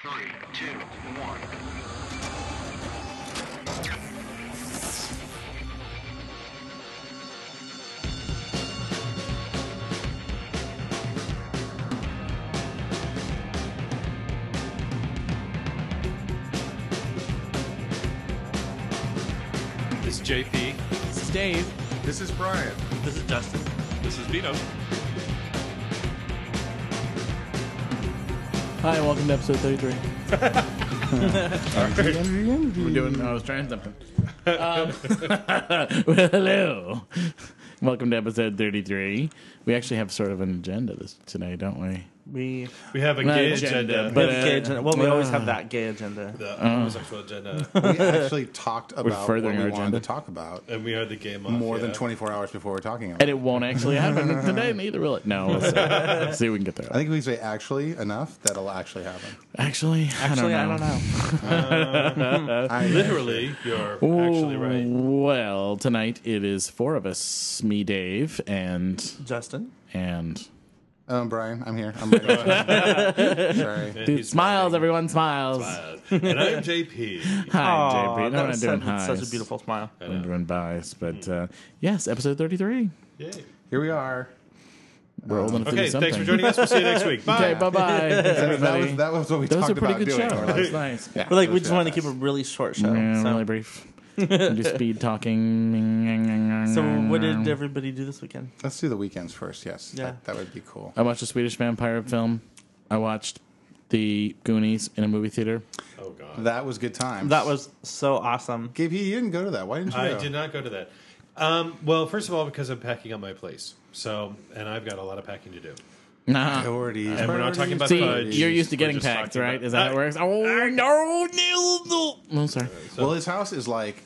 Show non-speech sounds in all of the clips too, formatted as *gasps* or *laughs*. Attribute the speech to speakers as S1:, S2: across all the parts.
S1: Three, two, one.
S2: This is JP.
S3: This is Dave.
S4: This is Brian.
S5: This is Justin.
S2: This is Vito.
S3: Hi, welcome to episode 33. We're doing, I was trying something. Um, *laughs* well, hello. Welcome to episode 33. We actually have sort of an agenda this today, don't we?
S5: We,
S2: We have a
S3: Not
S2: gay
S3: agenda,
S2: agenda.
S5: we
S3: but-
S5: have a gay agenda. Well, we
S3: uh,
S5: always have that gay agenda.
S2: the homosexual agenda.
S4: We actually talked about what we
S3: our
S4: wanted
S3: agenda.
S4: to talk about
S2: And we are the gay mafia.
S4: more than 24 hours before we're talking about
S3: And
S4: it.
S3: it won't actually *laughs* happen today, neither will it. No, we'll see. Let's see if we can get there.
S4: I think if we say actually enough, that'll actually happen.
S3: Actually,
S5: Actually,
S3: I
S5: I
S3: don't
S5: don't
S3: know.
S5: know.
S4: I,
S2: Literally, you're actually right.
S3: Well, tonight it is four of us me, Dave, and
S5: Justin.
S3: and
S4: Um, Brian, I'm here. I'm ready. *laughs* Sorry.
S3: Dude,
S2: he's
S3: smiles.
S2: smiling.
S3: Everyone smiles.
S2: Uh, and I'm JP. *laughs*
S3: Hi,
S5: Aw,
S3: JP. No,
S5: that
S3: we're not
S5: was
S3: doing
S5: such,
S3: highs.
S5: such a beautiful smile.
S3: We're doing buys, but uh, yes, episode thirty-three.
S2: Yay.
S4: Here we are.
S3: We're old enough to
S2: Okay,
S3: do something.
S2: thanks for joining us. We'll see you next week. Bye. *laughs*
S3: Okay, bye bye.
S4: That was, that was what we
S3: That was
S4: talked
S3: a pretty
S4: about
S3: good
S4: doing.
S3: show. That was nice.
S4: yeah,
S5: We're like,
S4: it
S5: we
S4: was
S5: just want to keep
S4: fast.
S5: a really short show.
S3: Yeah,
S5: so.
S3: really brief. Do speed talking.
S5: so, what did everybody do this weekend?
S4: Let's do the weekends first. Yes,
S5: Yeah.
S4: that, that would be cool.
S3: I watched a Swedish vampire film. I watched the Goonies in a movie theater.
S2: Oh, God.
S4: That was good times.
S5: That was so awesome.
S4: Gabe, you didn't go to that. Why didn't you?
S2: I
S4: go?
S2: did not go to that. Um, well, first of all, because I'm packing up my place. So, and I've got a lot of packing to do.
S3: Nah.
S4: Priorities.
S2: And we're not talking about
S3: See,
S2: fudge.
S3: you're used to getting packed, right?
S2: about-
S3: Is that how it works? Oh no, no, no! No, sorry.
S4: Well, his house is like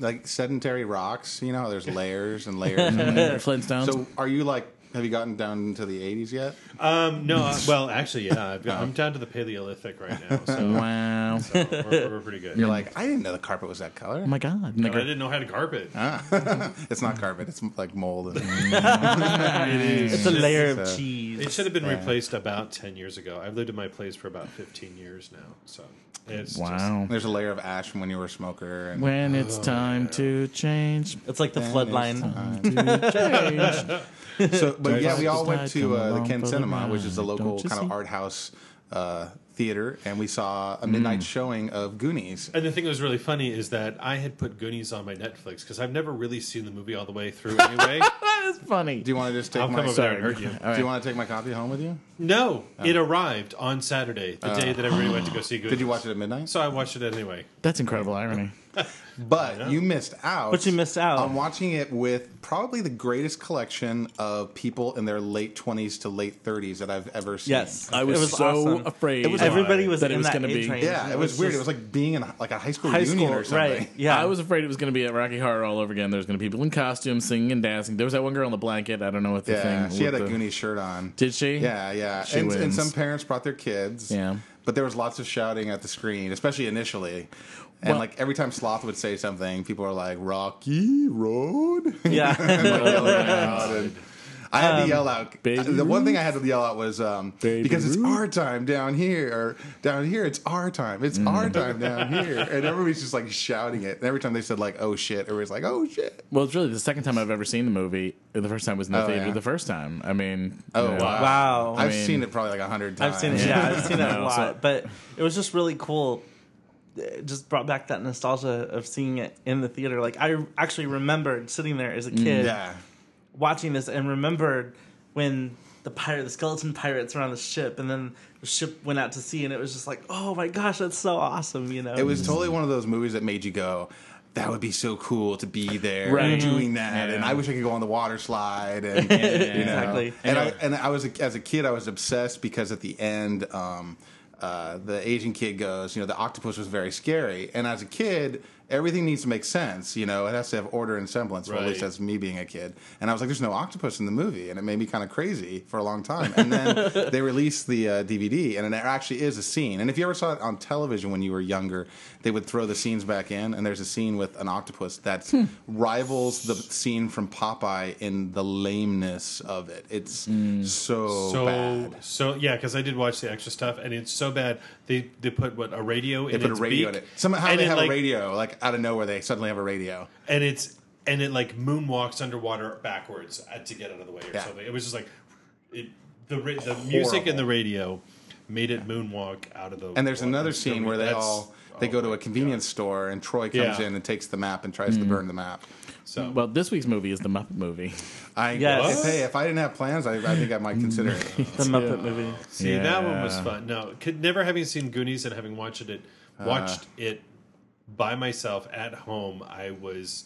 S4: like sedentary rocks. You know, there's layers and layers. and *laughs* layers.
S3: Flintstones.
S4: So, are you like? Have you gotten down into the 80s yet?
S2: Um, no, *laughs* uh, well, actually, yeah. I've got, I'm down to the Paleolithic right now. So, *laughs*
S3: wow.
S2: so we're, we're pretty good.
S4: You're like, I didn't know the carpet was that color.
S3: Oh my god.
S2: No, I didn't know how to carpet. *laughs*
S4: It's not carpet. It's like mold. And,
S5: It's a layer of
S4: So-
S5: cheese.
S2: It should have been replaced about 10 years ago. I've lived in my place for about 15 years now. So it's
S3: Wow.
S4: there's a layer of ash from when you were a smoker. And
S3: When it's time to change.
S5: It's like the
S4: Then
S5: flood line.
S4: time.
S3: To change.
S4: So, but yeah, we all went to uh, the Ken
S3: for the
S4: Cinema, which is a local kind of art house uh, theater, and we saw a midnight showing of Goonies.
S2: And the thing that was really funny is that I had put Goonies on my Netflix because I've never really seen the movie all the way through *laughs* anyway.
S3: That's funny.
S4: Do you want to just take
S2: I'll
S4: my?
S2: come over there and hurt you.
S4: Do you want to take my copy home with you?
S2: No, it arrived on Saturday, the day that everybody went to go see Goonies. *gasps*
S4: Did you watch it at midnight?
S2: So I watched it anyway.
S3: That's incredible irony. *laughs*
S4: But you missed out.
S5: But you missed out.
S4: on watching it with probably the greatest collection of people in their late twenties to late thirties that I've ever seen.
S5: Yes.
S3: I was,
S5: It was
S3: so
S5: awesome.
S3: afraid.
S4: It was
S5: Everybody was
S3: that it
S5: in
S3: was
S5: that
S3: gonna
S5: age
S3: be-
S5: range.
S4: Yeah, it was weird. It was like being in like a high school
S5: high
S4: reunion
S5: school,
S4: or something.
S5: right? Yeah,
S3: I was afraid it was going to be at Rocky Horror all over again. There's going to be people in costumes singing and dancing. There was that one girl in the blanket. I don't know what the
S4: Yeah,
S3: thing.
S4: she had a
S3: the-
S4: Goonies shirt on.
S3: Did she?
S4: Yeah, yeah.
S3: She
S4: And, and some parents brought their kids.
S3: Yeah.
S4: But there was lots of shouting at the screen, especially initially. And
S3: Well-
S4: like every time Sloth would say something, people were like, Rocky Road? *laughs*
S5: yeah. *laughs*
S4: And I had to yell out.
S3: Baby
S4: the one thing I had to yell out was um, because it's our time down here, or down here it's our time. It's
S3: Mm.
S4: our time down here, and everybody's just like shouting it. And every time they said like "oh shit," everybody's like "oh shit."
S3: Well, it's really the second time I've ever seen the movie. The first time was in the
S4: Oh,
S3: theater.
S4: yeah.
S3: The first time, I mean,
S4: Oh
S3: you know,
S4: wow!
S5: Wow.
S4: I've
S3: mean-
S4: seen it probably like a hundred times.
S5: I've seen it. Yeah, I've seen it a *laughs* lot. but it was just really cool. It just brought back that nostalgia of seeing it in the theater. Like I actually remembered sitting there as a kid mm.
S4: Yeah,
S5: watching this and remembered when the pirate, the skeleton pirates were on the ship, and then the ship went out to sea, and it was just like, oh my gosh, that's so awesome. You know,
S4: it was mm. totally one of those movies that made you go. That would be so cool to be there
S3: Right.
S4: Mm-hmm. doing that,
S3: Yeah.
S4: and I wish I could go on the water slide. And *laughs* you know.
S5: exactly.
S4: And I and I was a, as a kid, I was obsessed because at the end, um, uh, the Asian kid goes, you know, the octopus was very scary, and as a kid, everything needs to make sense. You know, it has to have order and semblance. Or at least
S2: Right.
S4: that's me being a kid. And I was like, "There's no octopus in the movie," and it made me kind of crazy for a long time. And then *laughs* they released the uh, DVD, and it actually is a scene. And if you ever saw it on television when you were younger, they would throw the scenes back in, and there's a scene with an octopus that
S3: Hmm.
S4: rivals the scene from Popeye in the lameness of it. It's so,
S2: so
S4: bad.
S2: so yeah, because I did watch the extra stuff, and it's so bad. They they put what a radio
S4: They
S2: in
S4: put a radio
S2: beak,
S4: in it. Somehow they
S2: it,
S4: have
S2: like,
S4: a radio, like out of nowhere, they suddenly have a radio.
S2: and it's and it like moonwalks underwater backwards uh, to get out of the way or
S4: Yeah.
S2: something. It was just like it the ra- the music and the radio made it moonwalk out of the.
S4: And there's
S2: water.
S4: another scene where they
S2: That's-
S4: all they
S2: oh
S4: go to a convenience store, and Troy comes
S2: Yeah.
S4: in and takes the map and tries to burn the map.
S2: So
S3: Well, this week's movie is the Muppet movie. *laughs*
S4: I
S5: Yes.
S4: if, hey, if I didn't have plans, I, I think I might consider it. *laughs*
S5: The Muppet movie.
S2: see that one was
S3: Yeah.
S2: fun. No, could, never having seen Goonies and having watched it watched it by myself at home, I was.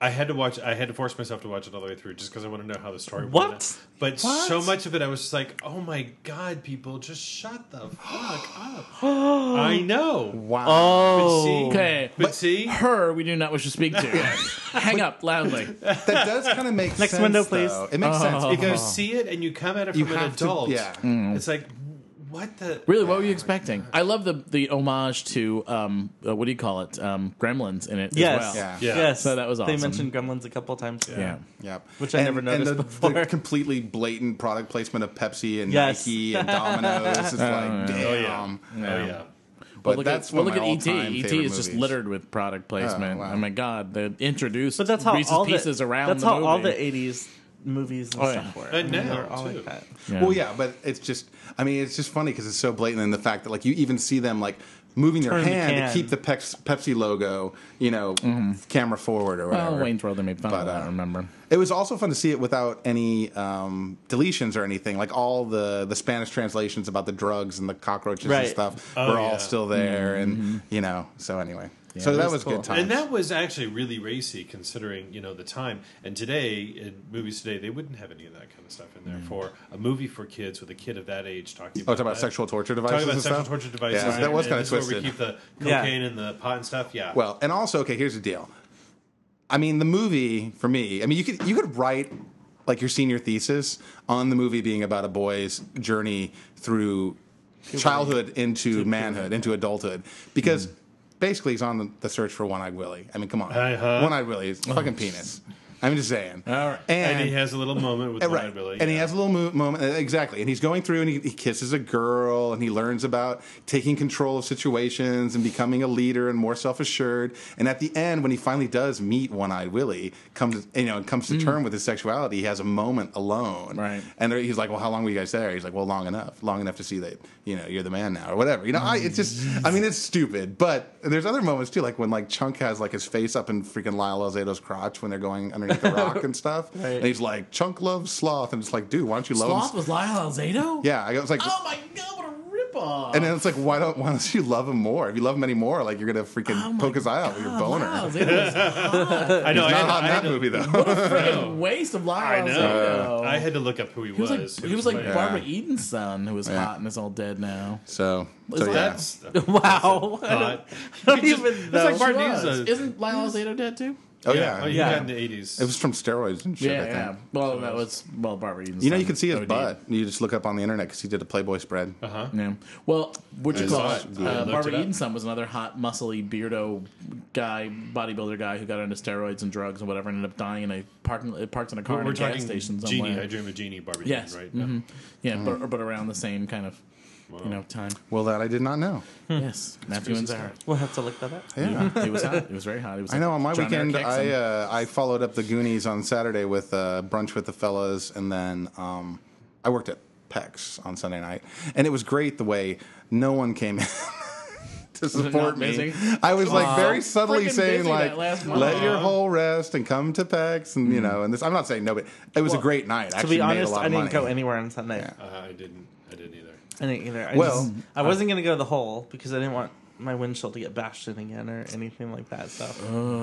S2: I had to watch. I had to force myself to watch it all the way through, just because I want to know how the story.
S5: What?
S2: went. But so much of it, I was just like, "Oh my god, people, just shut the fuck up!" *gasps* I know.
S4: Wow.
S2: But
S5: Oh.
S2: see,
S3: Okay.
S2: but see,
S3: Her, we do not wish to speak to. *laughs* Hang up loudly.
S4: that does kind of make sense.
S5: Next
S4: sense.
S5: window, please.
S4: though. It makes oh. sense
S2: you go see it and you come at it
S4: You
S2: from an
S4: have to-
S2: adult.
S4: yeah. Mm.
S2: It's like, what the?
S3: Really, what were you expecting? I love the the homage to um, uh, what do you call it? Um, Gremlins in it
S5: Yes.
S3: as well.
S4: Yeah.
S2: Yeah.
S5: Yes.
S3: So that was awesome.
S5: They mentioned Gremlins a couple times.
S3: Yeah.
S4: Yep.
S5: Which I never noticed
S4: and the,
S5: before.
S4: The *laughs* completely blatant product placement of Pepsi and
S5: Yes.
S4: Nike *laughs* and Domino's. It's like, damn.
S2: Oh yeah, oh yeah.
S4: But
S3: Well, look
S4: that's
S3: at, well,
S4: one
S3: look
S4: of
S3: at
S4: my
S3: ET.
S4: all-time
S3: ET
S4: favorite
S3: is just
S4: movies.
S3: littered with product placement.
S4: wow.
S3: Oh my god, they introduced
S5: But that's how
S3: Reese's
S5: all
S3: Pieces
S5: the,
S3: around
S5: That's
S3: the
S5: how
S3: movie.
S5: all the '80s movies and
S3: Oh,
S5: stuff
S3: yeah.
S5: were.
S2: And
S5: They
S2: now,
S5: were all
S2: too.
S5: like that.
S3: Yeah.
S4: Well, yeah, but it's just, I mean, it's just funny because it's so blatant in the fact that, like, you even see them, like, moving their
S5: Turn the
S4: hand to keep the Pex- Pepsi logo, you know, camera forward or whatever.
S3: Well, Wayne's World they made fun
S4: But,
S3: of that.
S4: uh,
S3: remember?
S4: It was also fun to see it without any um, deletions or anything. Like all the, the Spanish translations about the drugs and the cockroaches and
S5: Right.
S4: stuff
S2: Oh,
S4: were all
S2: yeah.
S4: still there, and you know. So anyway, so that
S5: was
S4: was
S5: cool.
S4: good times.
S2: And that was actually really racy, considering you know the time. And today, in movies today, they wouldn't have any of that kind of stuff in there for a movie for kids with a kid of that age talking.
S4: oh,
S2: about
S4: talk about
S2: that.
S4: sexual torture devices.
S2: Talking about
S4: and
S2: sexual
S4: stuff?
S2: torture devices.
S4: Yeah, that was
S2: and
S4: kind of
S2: this is where
S4: twisted.
S2: we keep the
S5: Yeah.
S2: cocaine and the pot and stuff. Yeah.
S4: Well, and also, okay, here's the deal. I mean, the movie for me. I mean, you could you could write like your senior thesis on the movie being about a boy's journey through childhood into manhood, into adulthood, because basically he's on the, the search for one-eyed Willie. I mean, come on,
S2: Uh-huh.
S4: one-eyed Willie is fucking penis. I'm just saying.
S3: All right.
S2: and,
S4: And,
S2: he has a little moment with
S4: and *laughs*
S2: Blind
S4: right,
S2: Billy.
S4: and he has a little mo- moment exactly, and he's going through and he, he kisses a girl, and he learns about taking control of situations and becoming a leader and more self assured. And at the end, when he finally does meet One Eyed Willie, comes you know comes to mm. term with his sexuality, he has a moment alone,
S3: Right.
S4: And he's like, "Well, how long were you guys there?" He's like, "Well, long enough, long enough to see that you know you're the man now, or whatever." You know, I, it's just, I mean, it's stupid, but there's other moments too, like when like Chunk has like his face up in freaking Lyle Alzado's crotch when they're going underneath the rock and *laughs* stuff,
S5: Right.
S4: and he's like, "Chunk loves sloth," and it's like, dude, why don't you love
S3: Sloth
S4: him?
S3: was Lyle Alzado.
S4: Yeah, I was like,
S3: Oh my god, what a ripoff!
S4: and then it's like, why don't why don't you love him more? If you love him anymore, like you're gonna freaking
S3: Oh my
S4: poke his eye out with your
S3: God,
S4: boner.
S3: Lyle Alzado was hot. *laughs*
S2: I know. I
S4: Not
S2: had,
S4: hot in
S2: I
S4: that
S2: to,
S4: movie though.
S3: Freaking *laughs* waste of Lyle
S2: I know.
S3: Alzado.
S2: I had to look up who he,
S3: he was
S2: was.
S3: like he was like
S2: funny.
S3: Barbara Eden's son, who was
S4: Yeah.
S3: hot and is all dead now.
S4: so,
S3: Was
S4: so yeah.
S2: That's
S5: Wow.
S2: hot.
S5: don't
S2: You just-
S5: even
S2: It's
S5: know.
S2: like
S5: She
S2: Bart
S3: Was.
S2: Uh,
S3: Isn't Lyle Alzado dead too?
S4: Oh
S2: yeah.
S4: yeah,
S2: Oh, you
S5: Yeah.
S2: got in the eighties.
S4: It was from steroids and shit.
S3: Yeah,
S4: I think.
S3: yeah. Well, that was well Barbara Eden's
S4: You know, you can see his
S3: OD'd.
S4: butt. You just look up on the internet because he did a Playboy spread.
S2: Uh huh.
S3: Yeah. Well, what you
S2: I
S3: call
S2: saw
S3: it?
S2: it.
S3: Uh,
S2: I looked
S3: Barbara
S2: it up.
S3: Eden's son was another hot, muscly, beardo guy, bodybuilder guy who got into steroids and drugs and whatever, and ended up dying in a parking. It parked in a car
S2: We're,
S3: in
S2: we're
S3: a gas
S2: talking
S3: station
S2: Jeannie.
S3: somewhere.
S2: I Dream of Jeannie. Barbara
S3: yes.
S2: Eden, right?
S3: hmm Yeah,
S4: Mm.
S3: but, but around the same kind of you know time.
S4: Well, that I did not know.
S3: Yes, Matthew Ansara.
S5: We'll have to look that up.
S4: Yeah.
S3: It was hot. It was very hot. It was.
S4: I know. On my
S3: John
S4: weekend,
S3: Eric
S4: I
S3: Hickson.
S4: uh, I followed up the Goonies on Saturday with uh, brunch with the fellas, and then um, I worked at PEX on Sunday night, and it was great the way no one came in. *laughs* To *laughs* support
S3: not
S4: me,
S3: busy?
S4: I was like
S3: Aw.
S4: very subtly
S3: Freaking
S4: saying
S3: busy
S4: like,
S3: that last month.
S4: "Let your
S2: Aw.
S4: whole rest and come to PEX," and you know, and this. I'm not saying no, but it was a great night.
S5: To
S4: Actually
S5: be
S4: made a
S5: honest,
S4: lot
S5: I
S4: of
S5: didn't
S4: money.
S5: go anywhere on Sunday.
S2: Uh, I didn't. I didn't either.
S5: I didn't either. I
S4: Well,
S5: just, I wasn't going to go to the hole because I didn't want my windshield to get bashed in again or anything like that. So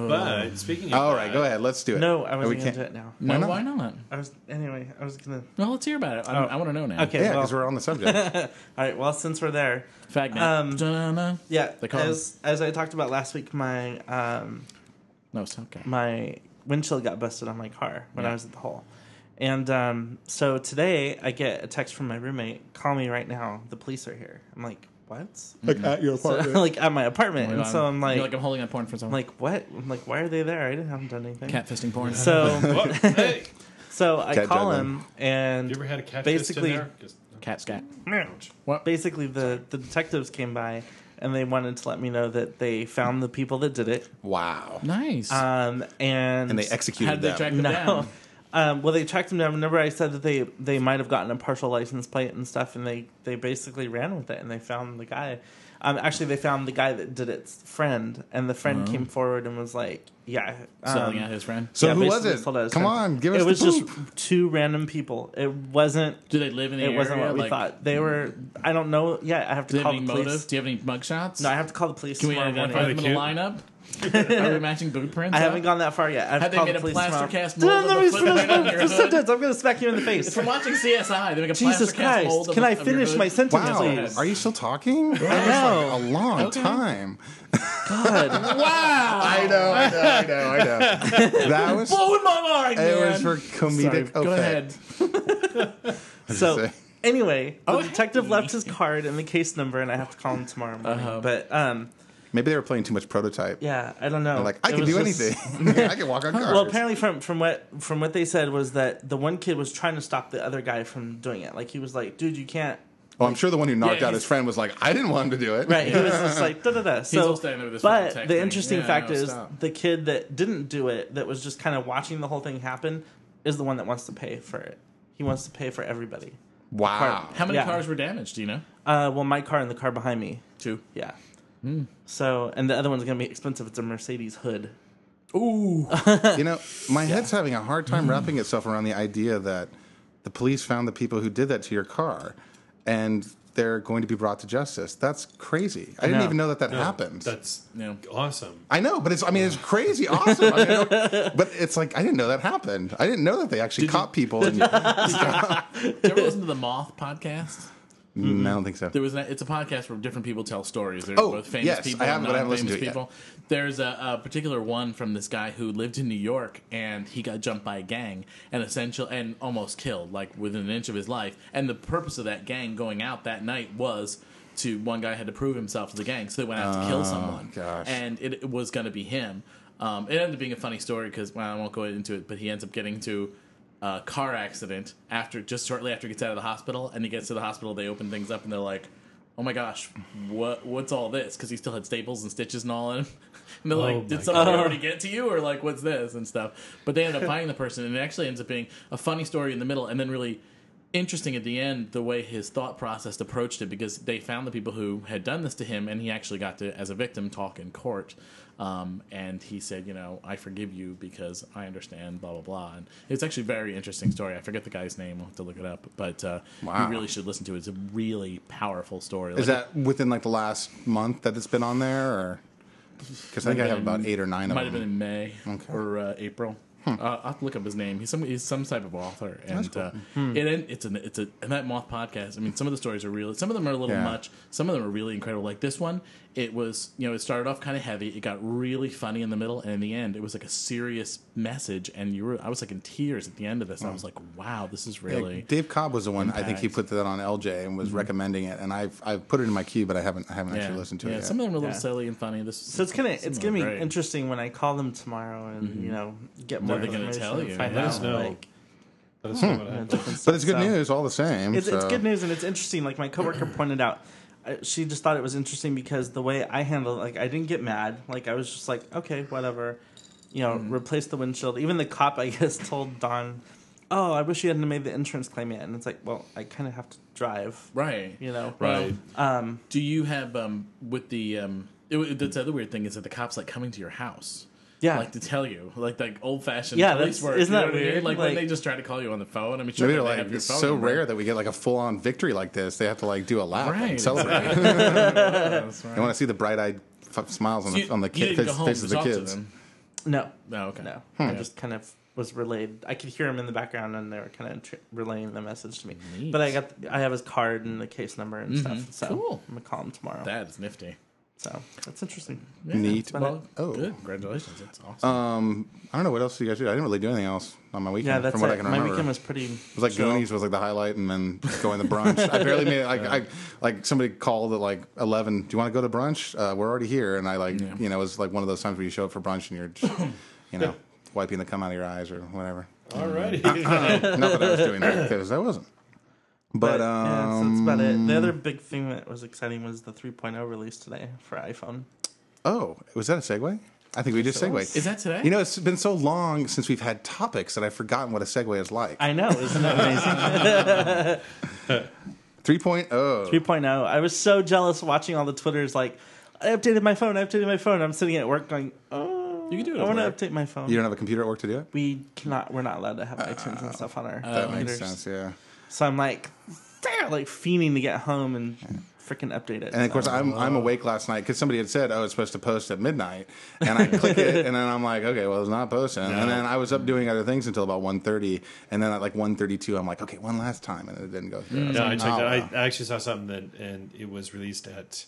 S2: But speaking of
S4: All
S2: that,
S4: right, go ahead. Let's do it.
S5: no, I
S4: We
S5: wasn't gonna
S4: can't-
S5: do it now.
S3: No,
S4: not?
S3: why not?
S5: I was anyway. I was gonna.
S3: Well, let's hear about it. I,
S5: Oh.
S3: I want to know now.
S5: Okay,
S4: Yeah,
S5: well,
S4: because we're on the subject. *laughs*
S5: all right. Well, since we're there,
S3: Fagnet.
S5: Um,
S3: Da-na-na.
S5: yeah,
S3: They call
S5: as as I talked about last week, my um
S3: No, it's okay.
S5: my windshield got busted on my car when
S3: Yeah.
S5: I was at the hole. And um, so today I get a text from my roommate, call me right now. The police are here. I'm like, what?
S4: like at your
S5: So, *laughs* like at my apartment. and so I'm like,
S3: You're like I'm holding on porn for
S5: I'm like, what? I'm like, why are they there? I didn't haven't done anything.
S3: catfisting porn.
S5: So *laughs* *laughs*
S2: hey,
S5: so I
S4: Cat
S5: call him and
S2: you ever had a catfish
S5: Basically-
S2: in there? 'Cause-
S3: cat scat.
S2: Ouch.
S5: basically the the detectives came by and they wanted to let me know that they found the people that did it.
S4: wow.
S3: Nice.
S5: Um, and
S4: And they executed
S3: How did they
S4: them.
S3: track them
S5: No.
S3: down?
S5: Um, well, they tracked him down. Remember, I said that they they might have gotten a partial license plate and stuff, and they they basically ran with it and they found the guy. Um, actually, they found the guy that did its friend, and the friend came forward and was like, "Yeah, um,
S3: Selling out his friend.
S4: So
S5: yeah,
S4: who was it?
S5: sold out his
S4: Come
S5: friend.
S4: on, give us
S5: It was
S4: the
S5: just
S4: poop.
S5: two random people. It wasn't.
S3: Do they live in the
S5: It
S3: area?
S5: wasn't what we
S3: Like,
S5: thought. They were. I don't know. Yeah, I have to
S3: Do they
S5: call
S3: have
S5: the police.
S3: motive? Do you have any mugshots?
S5: No, I have to call the police
S3: Can we
S5: tomorrow
S3: identify them in a lineup? Are we matching boot prints?
S5: I
S3: up?
S5: haven't gone that far yet. I have,
S3: Have they
S5: call
S3: made
S5: the
S3: a
S5: police
S3: plaster
S5: tomorrow.
S3: cast
S5: No,
S3: mold
S5: let
S3: of
S5: me
S3: a
S5: finish
S3: on your *laughs* hood?
S5: sentence. I'm going to smack you in the face.
S3: From watching CSI. They make a
S5: Jesus
S3: plaster cast mold
S5: Christ!
S3: of
S5: Can
S3: a-
S5: I
S3: of your
S5: finish
S3: hood.
S5: my sentence,
S4: Wow.
S5: please?
S4: Are you still talking? That was
S5: know.
S4: like a long
S3: Okay.
S4: time.
S5: God. *laughs*
S3: Wow!
S4: I know, I know, I know, I know. *laughs* That was
S3: Blowing my mind,
S4: it
S3: man.
S4: was for comedic
S3: Sorry, go
S4: effect.
S3: ahead.
S5: So
S4: say?
S5: anyway, the detective left his card and the case number, and I have to call him tomorrow morning.
S3: Uh-huh.
S5: But um,
S4: Maybe they were playing too much prototype.
S5: yeah, I don't know.
S4: They're like, I
S5: It
S4: can do
S5: just-
S4: anything. *laughs* *laughs* I can walk on *laughs* cars.
S5: Well, apparently from from what from what they said was that the one kid was trying to stop the other guy from doing it. Like he was like, "Dude, you can't."
S4: well, I'm sure the one who knocked
S3: Yeah,
S4: out his friend was like, I didn't want him to do it.
S5: Right. He was just like da da da.
S3: all
S5: So,
S3: standing there with his
S5: but
S3: phone
S5: the
S3: texting.
S5: interesting
S3: Yeah,
S5: fact
S3: no,
S5: is
S3: stop.
S5: the kid that didn't do it, that was just kind of watching the whole thing happen, is the one that wants to pay for it. He wants to pay for everybody.
S4: Wow.
S3: How many
S5: Yeah.
S3: cars were damaged? Do you know?
S5: Uh, well, my car and the car behind me.
S3: Two.
S5: Yeah.
S3: Hmm.
S5: So, and the other one's gonna be expensive. It's a Mercedes hood.
S3: Ooh.
S4: You know, my *laughs* head's having a hard time wrapping itself around the idea that the police found the people who did that to your car and they're going to be brought to justice. That's crazy. I, didn't
S5: know.
S4: even know that that
S2: No,
S4: happened.
S2: That's
S3: No.
S2: awesome.
S4: I know, but it's I mean it's crazy awesome. I mean, I *laughs* but it's like I didn't know that happened. I didn't know that they actually caught people. And, *laughs*
S3: Did you ever listen to the Moth podcast?
S4: Mm, I don't think so.
S3: There was a, it's a podcast where different people tell stories. They're
S4: Oh,
S3: both famous
S4: yes,
S3: people
S4: I haven't- but I haven't listened
S3: non-famous
S4: to it
S3: people. There's a, a particular one from this guy who lived in New York and he got jumped by a gang and essential and almost killed, like within an inch of his life. And the purpose of that gang going out that night was to one guy had to prove himself to the gang, so they went out to kill someone.
S4: gosh.
S3: And it, it was going to be him. Um, it ended up being a funny story because well, I won't go into it, but he ends up getting to a car accident after just shortly after he gets out of the hospital, and he gets to the hospital. They open things up, and they're like, "Oh my gosh, what what's all this?" Because he still had staples and stitches and all in him. *laughs* And they're
S2: Oh
S3: like, "Did something
S5: God.
S3: already get to you, or like what's this and stuff?" But they end up finding the person, and it actually ends up being a funny story in the middle, and then really interesting at the end the way his thought process approached it because they found the people who had done this to him and he actually got to as a victim talk in court um, and he said you know i forgive you because i understand blah blah blah and it's actually a very interesting story i forget the guy's name i'll have to look it up but uh,
S4: Wow.
S3: you really should listen to it it's a really powerful story
S4: Is
S3: Like,
S4: that within like the last month that it's been on there, or because I think I have about eight or nine
S3: it
S4: of
S3: might have been in may
S4: Okay.
S3: or uh, april Uh, I'll have to look up his name. He's some he's some type of author, and
S4: cool.
S3: uh, it it's an it's a and that moth podcast. I mean, some of the stories are really some of them are a little
S4: Yeah.
S3: much. Some of them are really incredible. Like this one, it was you know it started off kind of heavy. It got really funny in the middle, and in the end, it was like a serious message. And you were I was like in tears at the end of this. I hmm. was like, wow, this is
S4: Yeah,
S3: really
S4: Dave Cobb was the one. I think he put that on LJ and was mm-hmm. recommending it, and I've I've put it in my queue, but I haven't I haven't
S3: yeah.
S4: actually listened to
S3: yeah,
S4: it yet.
S3: Some of them are a little
S5: Yeah.
S3: silly and funny. This
S5: So it's gonna it's gonna be
S3: great.
S5: interesting when I call them tomorrow and mm-hmm. you know get more
S3: What are gonna tell you?
S5: find
S3: Let
S5: out,
S2: know.
S5: like
S2: Let us hmm. know what
S5: you know,
S2: happened.
S5: different
S4: but it's good.
S5: So-
S4: news all the same.
S5: It's, it's good news and it's interesting. Like my coworker *clears throat* pointed out, she just thought it was interesting because the way I handled, like I didn't get mad. Like I was just like, okay, whatever. You know,
S3: Mm-hmm.
S5: replace the windshield. Even the cop, I *laughs* guess, told Don, "Oh, I wish you hadn't made the insurance claim yet." And it's like, well, I kind of have to drive.
S3: right.
S5: You know,
S2: Right.
S5: Um,
S3: Do you have um with the um? It, that's the other weird thing is that the cops like coming to your house.
S5: Yeah.
S3: like to tell you, like like old fashioned
S5: Yeah,
S3: police
S5: that's-
S3: work.
S5: isn't
S3: you know
S5: that
S3: what I mean?
S5: weird?
S3: Like, when they just try to call you on the phone. I mean, sure,
S4: Maybe
S3: they
S4: they're
S3: have
S4: like
S3: your
S4: it's
S3: phone
S4: so
S3: number.
S4: rare that we get like a full on victory like this. They have to like do a lap
S3: Right,
S4: and celebrate.
S3: exactly.
S4: They *laughs* *laughs*
S3: That's right.
S4: want to see the bright eyed f- smiles on
S3: So
S4: the on the
S3: you
S4: kid, face, faces of the kids.
S3: them.
S5: No,
S3: No, okay.
S5: no.
S4: Hmm.
S5: I just kind of was relayed. I could hear him in the background, and they were kind of tr- relaying the message to me.
S3: Neat.
S5: But I got, I have his card and the case number and stuff. So
S3: Cool.
S5: I'm gonna call him tomorrow.
S3: That is nifty.
S5: So that's interesting.
S3: Yeah,
S4: Neat.
S3: Well,
S4: Oh.
S3: good. Congratulations. That's awesome.
S4: Um, I don't know what else did you guys do. I didn't really do anything else on my weekend.
S5: Yeah, that's
S4: from what
S5: it.
S4: I can remember.
S5: My weekend was pretty.
S4: It was like
S5: chill.
S4: Goonies was like the highlight, and then going to brunch. I barely made it. Like, I, like somebody called at like eleven. Do you want to go to brunch? Uh, we're already here, and I like
S3: Yeah.
S4: you know it was like one of those times where you show up for brunch and you're, just, you know, wiping the cum out of your eyes or whatever.
S2: Alrighty. *laughs*
S4: Not that I was doing that because I wasn't. But,
S5: yeah, so
S4: um,
S5: that's about it. The other big thing that was exciting was the 3.0 release today for iPhone.
S4: oh, was that a segue? I think we just segued.
S3: is that today?
S4: You know, it's been so long since we've had topics that I've forgotten what a segue is like.
S5: I know, isn't that amazing? *laughs*
S4: 3.0.
S5: 3.0. I was so jealous watching all the Twitters like, I updated my phone, I updated my phone. I'm sitting at work going, oh,
S3: You can do it
S5: I want to update my phone.
S4: You don't have a computer at work to do it?
S5: we cannot, we're not allowed to have iTunes and stuff on our
S4: That makes
S5: computers.
S4: sense, yeah.
S5: So I'm like, there, like fiending to get home and freaking update it.
S4: And of course,
S5: So-
S4: I'm I'm awake last night because somebody had said, "Oh, it's supposed to post at midnight," and I click it, and then I'm like, "Okay, well, it's not posting." And then I was up doing other things until about 1.30, and then at like 1.32, I'm like, "Okay, one last time," and it didn't go through. was
S2: No,
S4: like,
S2: I checked
S4: "Oh,
S2: it.
S4: wow."
S2: I, I actually saw something that, and it was released at.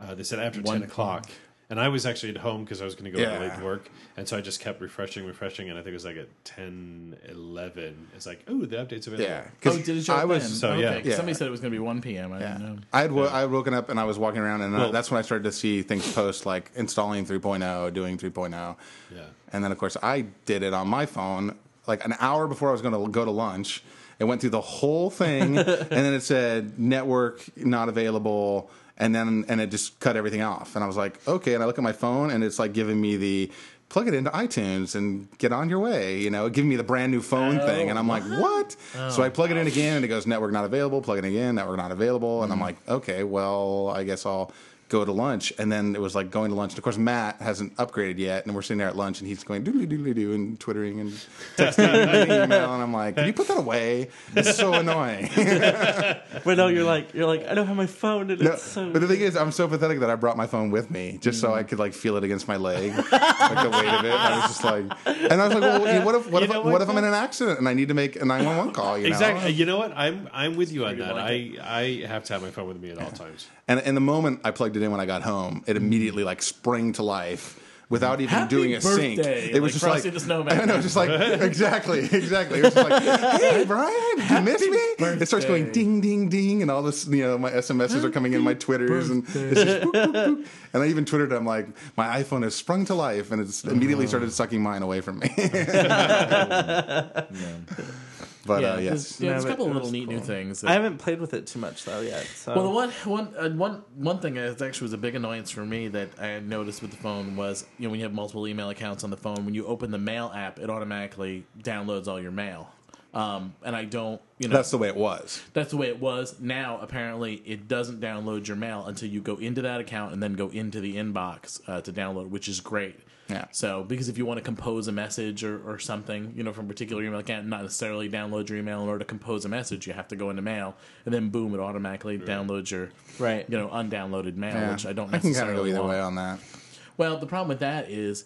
S2: Uh, they said after
S3: One
S2: ten o'clock, and I was actually at home because I was going to go
S4: Yeah.
S2: late to work, and so I just kept refreshing, refreshing, and I think it was like at 10, 11. It's like, oh, the update's available.
S4: yeah,
S3: Oh,
S4: because
S3: did it show
S4: I
S3: up
S4: was
S3: then?
S2: so,
S3: okay.
S2: yeah.
S3: 'cause
S4: Yeah.
S3: Somebody said it was going to be 1 p.m. I didn't know.
S4: I had wo- I had woken up and I was walking around, and uh,
S2: Well-
S4: that's when I started to see things post like installing 3.0, doing 3.0.
S2: Yeah.
S4: And then, of course, I did it on my phone like an hour before I was going to go to lunch. It went through the whole thing, *laughs* and then it said network not available, and then and it just cut everything off. And I was like, okay. And I look at my phone, and it's like giving me the plug it into iTunes and get on your way. You know, giving me the brand new phone thing, and I'm oh. like, what? Oh, so I plug it in again, and it goes network not available. Plug it again, network not available, and I'm mm-hmm. like, okay, well, I guess I'll go to lunch, and then it was like going to lunch. And of course, Matt hasn't upgraded yet, and we're sitting there at lunch, and he's going doodly doodly doo and twittering and texting and *laughs* email, and I'm like, can you put that away? It's so annoying. *laughs*
S5: But no, you're like, you're like, I don't have my phone, and
S4: No,
S5: it's so.
S4: but the thing is, I'm so pathetic that I brought my phone with me just so mm. I could like feel it against my leg, like the weight of it. And I was just like, and I was like, well, what if what
S2: You
S4: if
S2: know
S4: what,
S2: what,
S4: if I'm in an accident and I need to make a 911 call? You know?
S2: Exactly. You know what? I'm I'm with you on that. I
S3: blanket.
S2: I have to have my phone with me at all times.
S4: And in the moment I plugged it in when I got home, it immediately like sprang to life without even
S3: Happy
S4: doing a sync.
S3: birthday,
S4: It was just like
S3: the Snowman. *laughs*
S4: I know, just like *laughs* exactly, exactly. It was just like, hey Brian, did you miss me? It starts going ding, ding, ding, and all this. You know, my SMSs are coming in, my Twitters, and it's just boop, boop, boop. And I even twittered, I'm like, my iPhone has sprung to life, and it's immediately started sucking mine away from me. *laughs* But
S5: Yeah,
S4: uh, yes,
S5: it's-
S3: Yeah, there's a couple of little
S5: was
S3: neat new
S5: cool.
S3: things.
S5: I haven't played with it too much though yet. So
S3: Well, the one one uh, one one thing that actually was a big annoyance for me that I had noticed with the phone was you know when you have multiple email accounts on the phone, when you open the mail app, it automatically downloads all your mail. Um, and I don't, you know,
S4: that's the way it was.
S3: that's the way it was. Now apparently it doesn't download your mail until you go into that account and then go into the inbox uh, to download, which is great.
S4: Yeah.
S3: So because if you want to compose a message or, or something, you know, from a particular email account, not necessarily download your email in order to compose a message, you have to go into mail and then boom, it automatically downloads your
S5: Right.
S3: you know, undownloaded mail,
S4: Yeah.
S3: which I don't
S4: I can kind
S3: necessarily
S4: of go either
S3: want.
S4: way on that.
S3: Well, the problem with that is,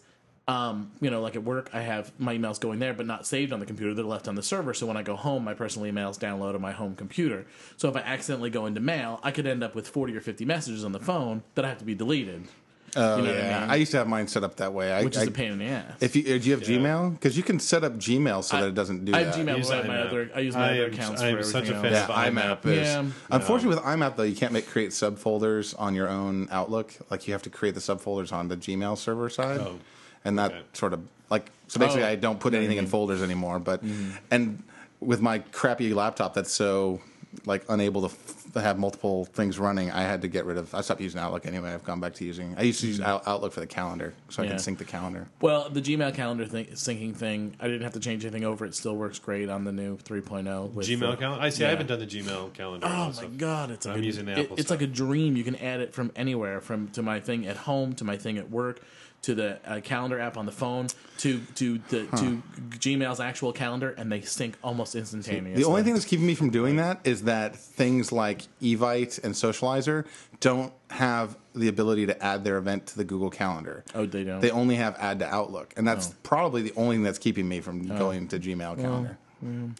S3: um, you know, like at work, I have my emails going there, but not saved on the computer. They're left on the server. So when I go home, my personal emails download on my home computer. So if I accidentally go into mail, I could end up with 40 or 50 messages on the phone that I have to be deleted,
S4: Oh
S3: You know what I
S4: yeah,
S3: mean?
S4: I used to have mine set up that way. I,
S3: which is
S4: I-
S3: a pain in the ass.
S4: If you do you have Gmail? Because you can set up Gmail so that it doesn't do
S3: I
S4: that.
S3: have Gmail,
S2: Use
S3: I, have my other, I use my
S2: I
S3: other
S2: am-
S3: accounts
S2: I am
S3: for
S2: such a
S3: everything
S2: fan
S3: else.
S4: Yeah,
S2: of
S4: IMAP
S2: IMAP.
S4: is.
S3: Yeah.
S4: Unfortunately, with IMAP though, you can't make create subfolders on your own Outlook. Like you have to create the subfolders on the Gmail server side,
S2: Oh,
S4: and that
S2: okay.
S4: sort of like so. Basically,
S3: Oh.
S4: I don't put anything in folders anymore. But mm-hmm. and with my crappy laptop that's so like unable to f- have multiple things running, I had to get rid of. I stopped using Outlook anyway. I've gone back to using. I used to use mm-hmm. Out- Outlook for the calendar, so I
S3: Yeah.
S4: can sync the calendar.
S3: Well, the Gmail calendar thing, syncing thing, I didn't have to change anything over. It still works great on the new 3.0. With
S2: Gmail
S3: the-
S2: calendar. I see.
S3: yeah.
S2: I haven't done the Gmail calendar.
S3: Oh my
S2: also.
S3: god, it's like
S2: I'm
S3: a,
S2: using the
S3: it-
S2: Apple
S3: It's
S2: stuff.
S3: like a dream. You can add it from anywhere, from to my thing at home, to my thing at work, to the uh, calendar app on the phone to to the to Gmail's actual calendar, and they sync almost instantaneously.
S4: The only thing that's keeping me from doing that is that things like Evite and Socializr don't have the ability to add their event to the Google Calendar.
S3: Oh, they don't?
S4: They only have add to Outlook, and that's
S3: Oh.
S4: probably the only thing that's keeping me from going to Gmail Calendar.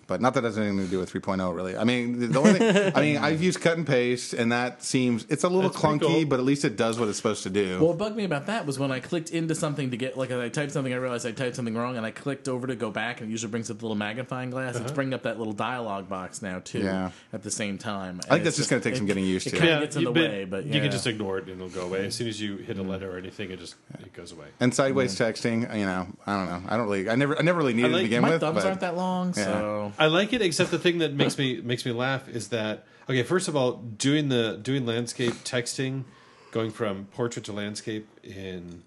S4: But not that it has anything to do with 3.0, really. I mean, the- the only thing, I mean, *laughs* I've used cut and paste, and that seems it's a little
S2: That's
S4: clunky,
S2: cool.
S4: but at least it does what it's supposed to do.
S3: Well, what bugged me about that was when I clicked into something to get, like, I typed something, I realized I typed something wrong, and I clicked over to go back, and it usually brings up the little magnifying glass. It's uh-huh. bringing up that little dialogue box now, too,
S4: Yeah.
S3: at the same time.
S4: I think that's just gonna take some getting used
S3: it
S4: to.
S3: kinda gets in
S2: you-
S3: the way, but
S2: you can just ignore it and it'll go away. As soon as you hit a mm-hmm. letter or anything, it just it goes away.
S4: and sideways mm-hmm. texting, you know, I don't know. I don't really, I never, I never really needed
S2: like-
S4: to begin
S3: My
S4: with.
S3: My thumbs
S4: but
S3: aren't that long, so.
S2: I like it, except the thing that makes me makes me laugh is that okay. First of all, doing the doing landscape texting, going from portrait to landscape in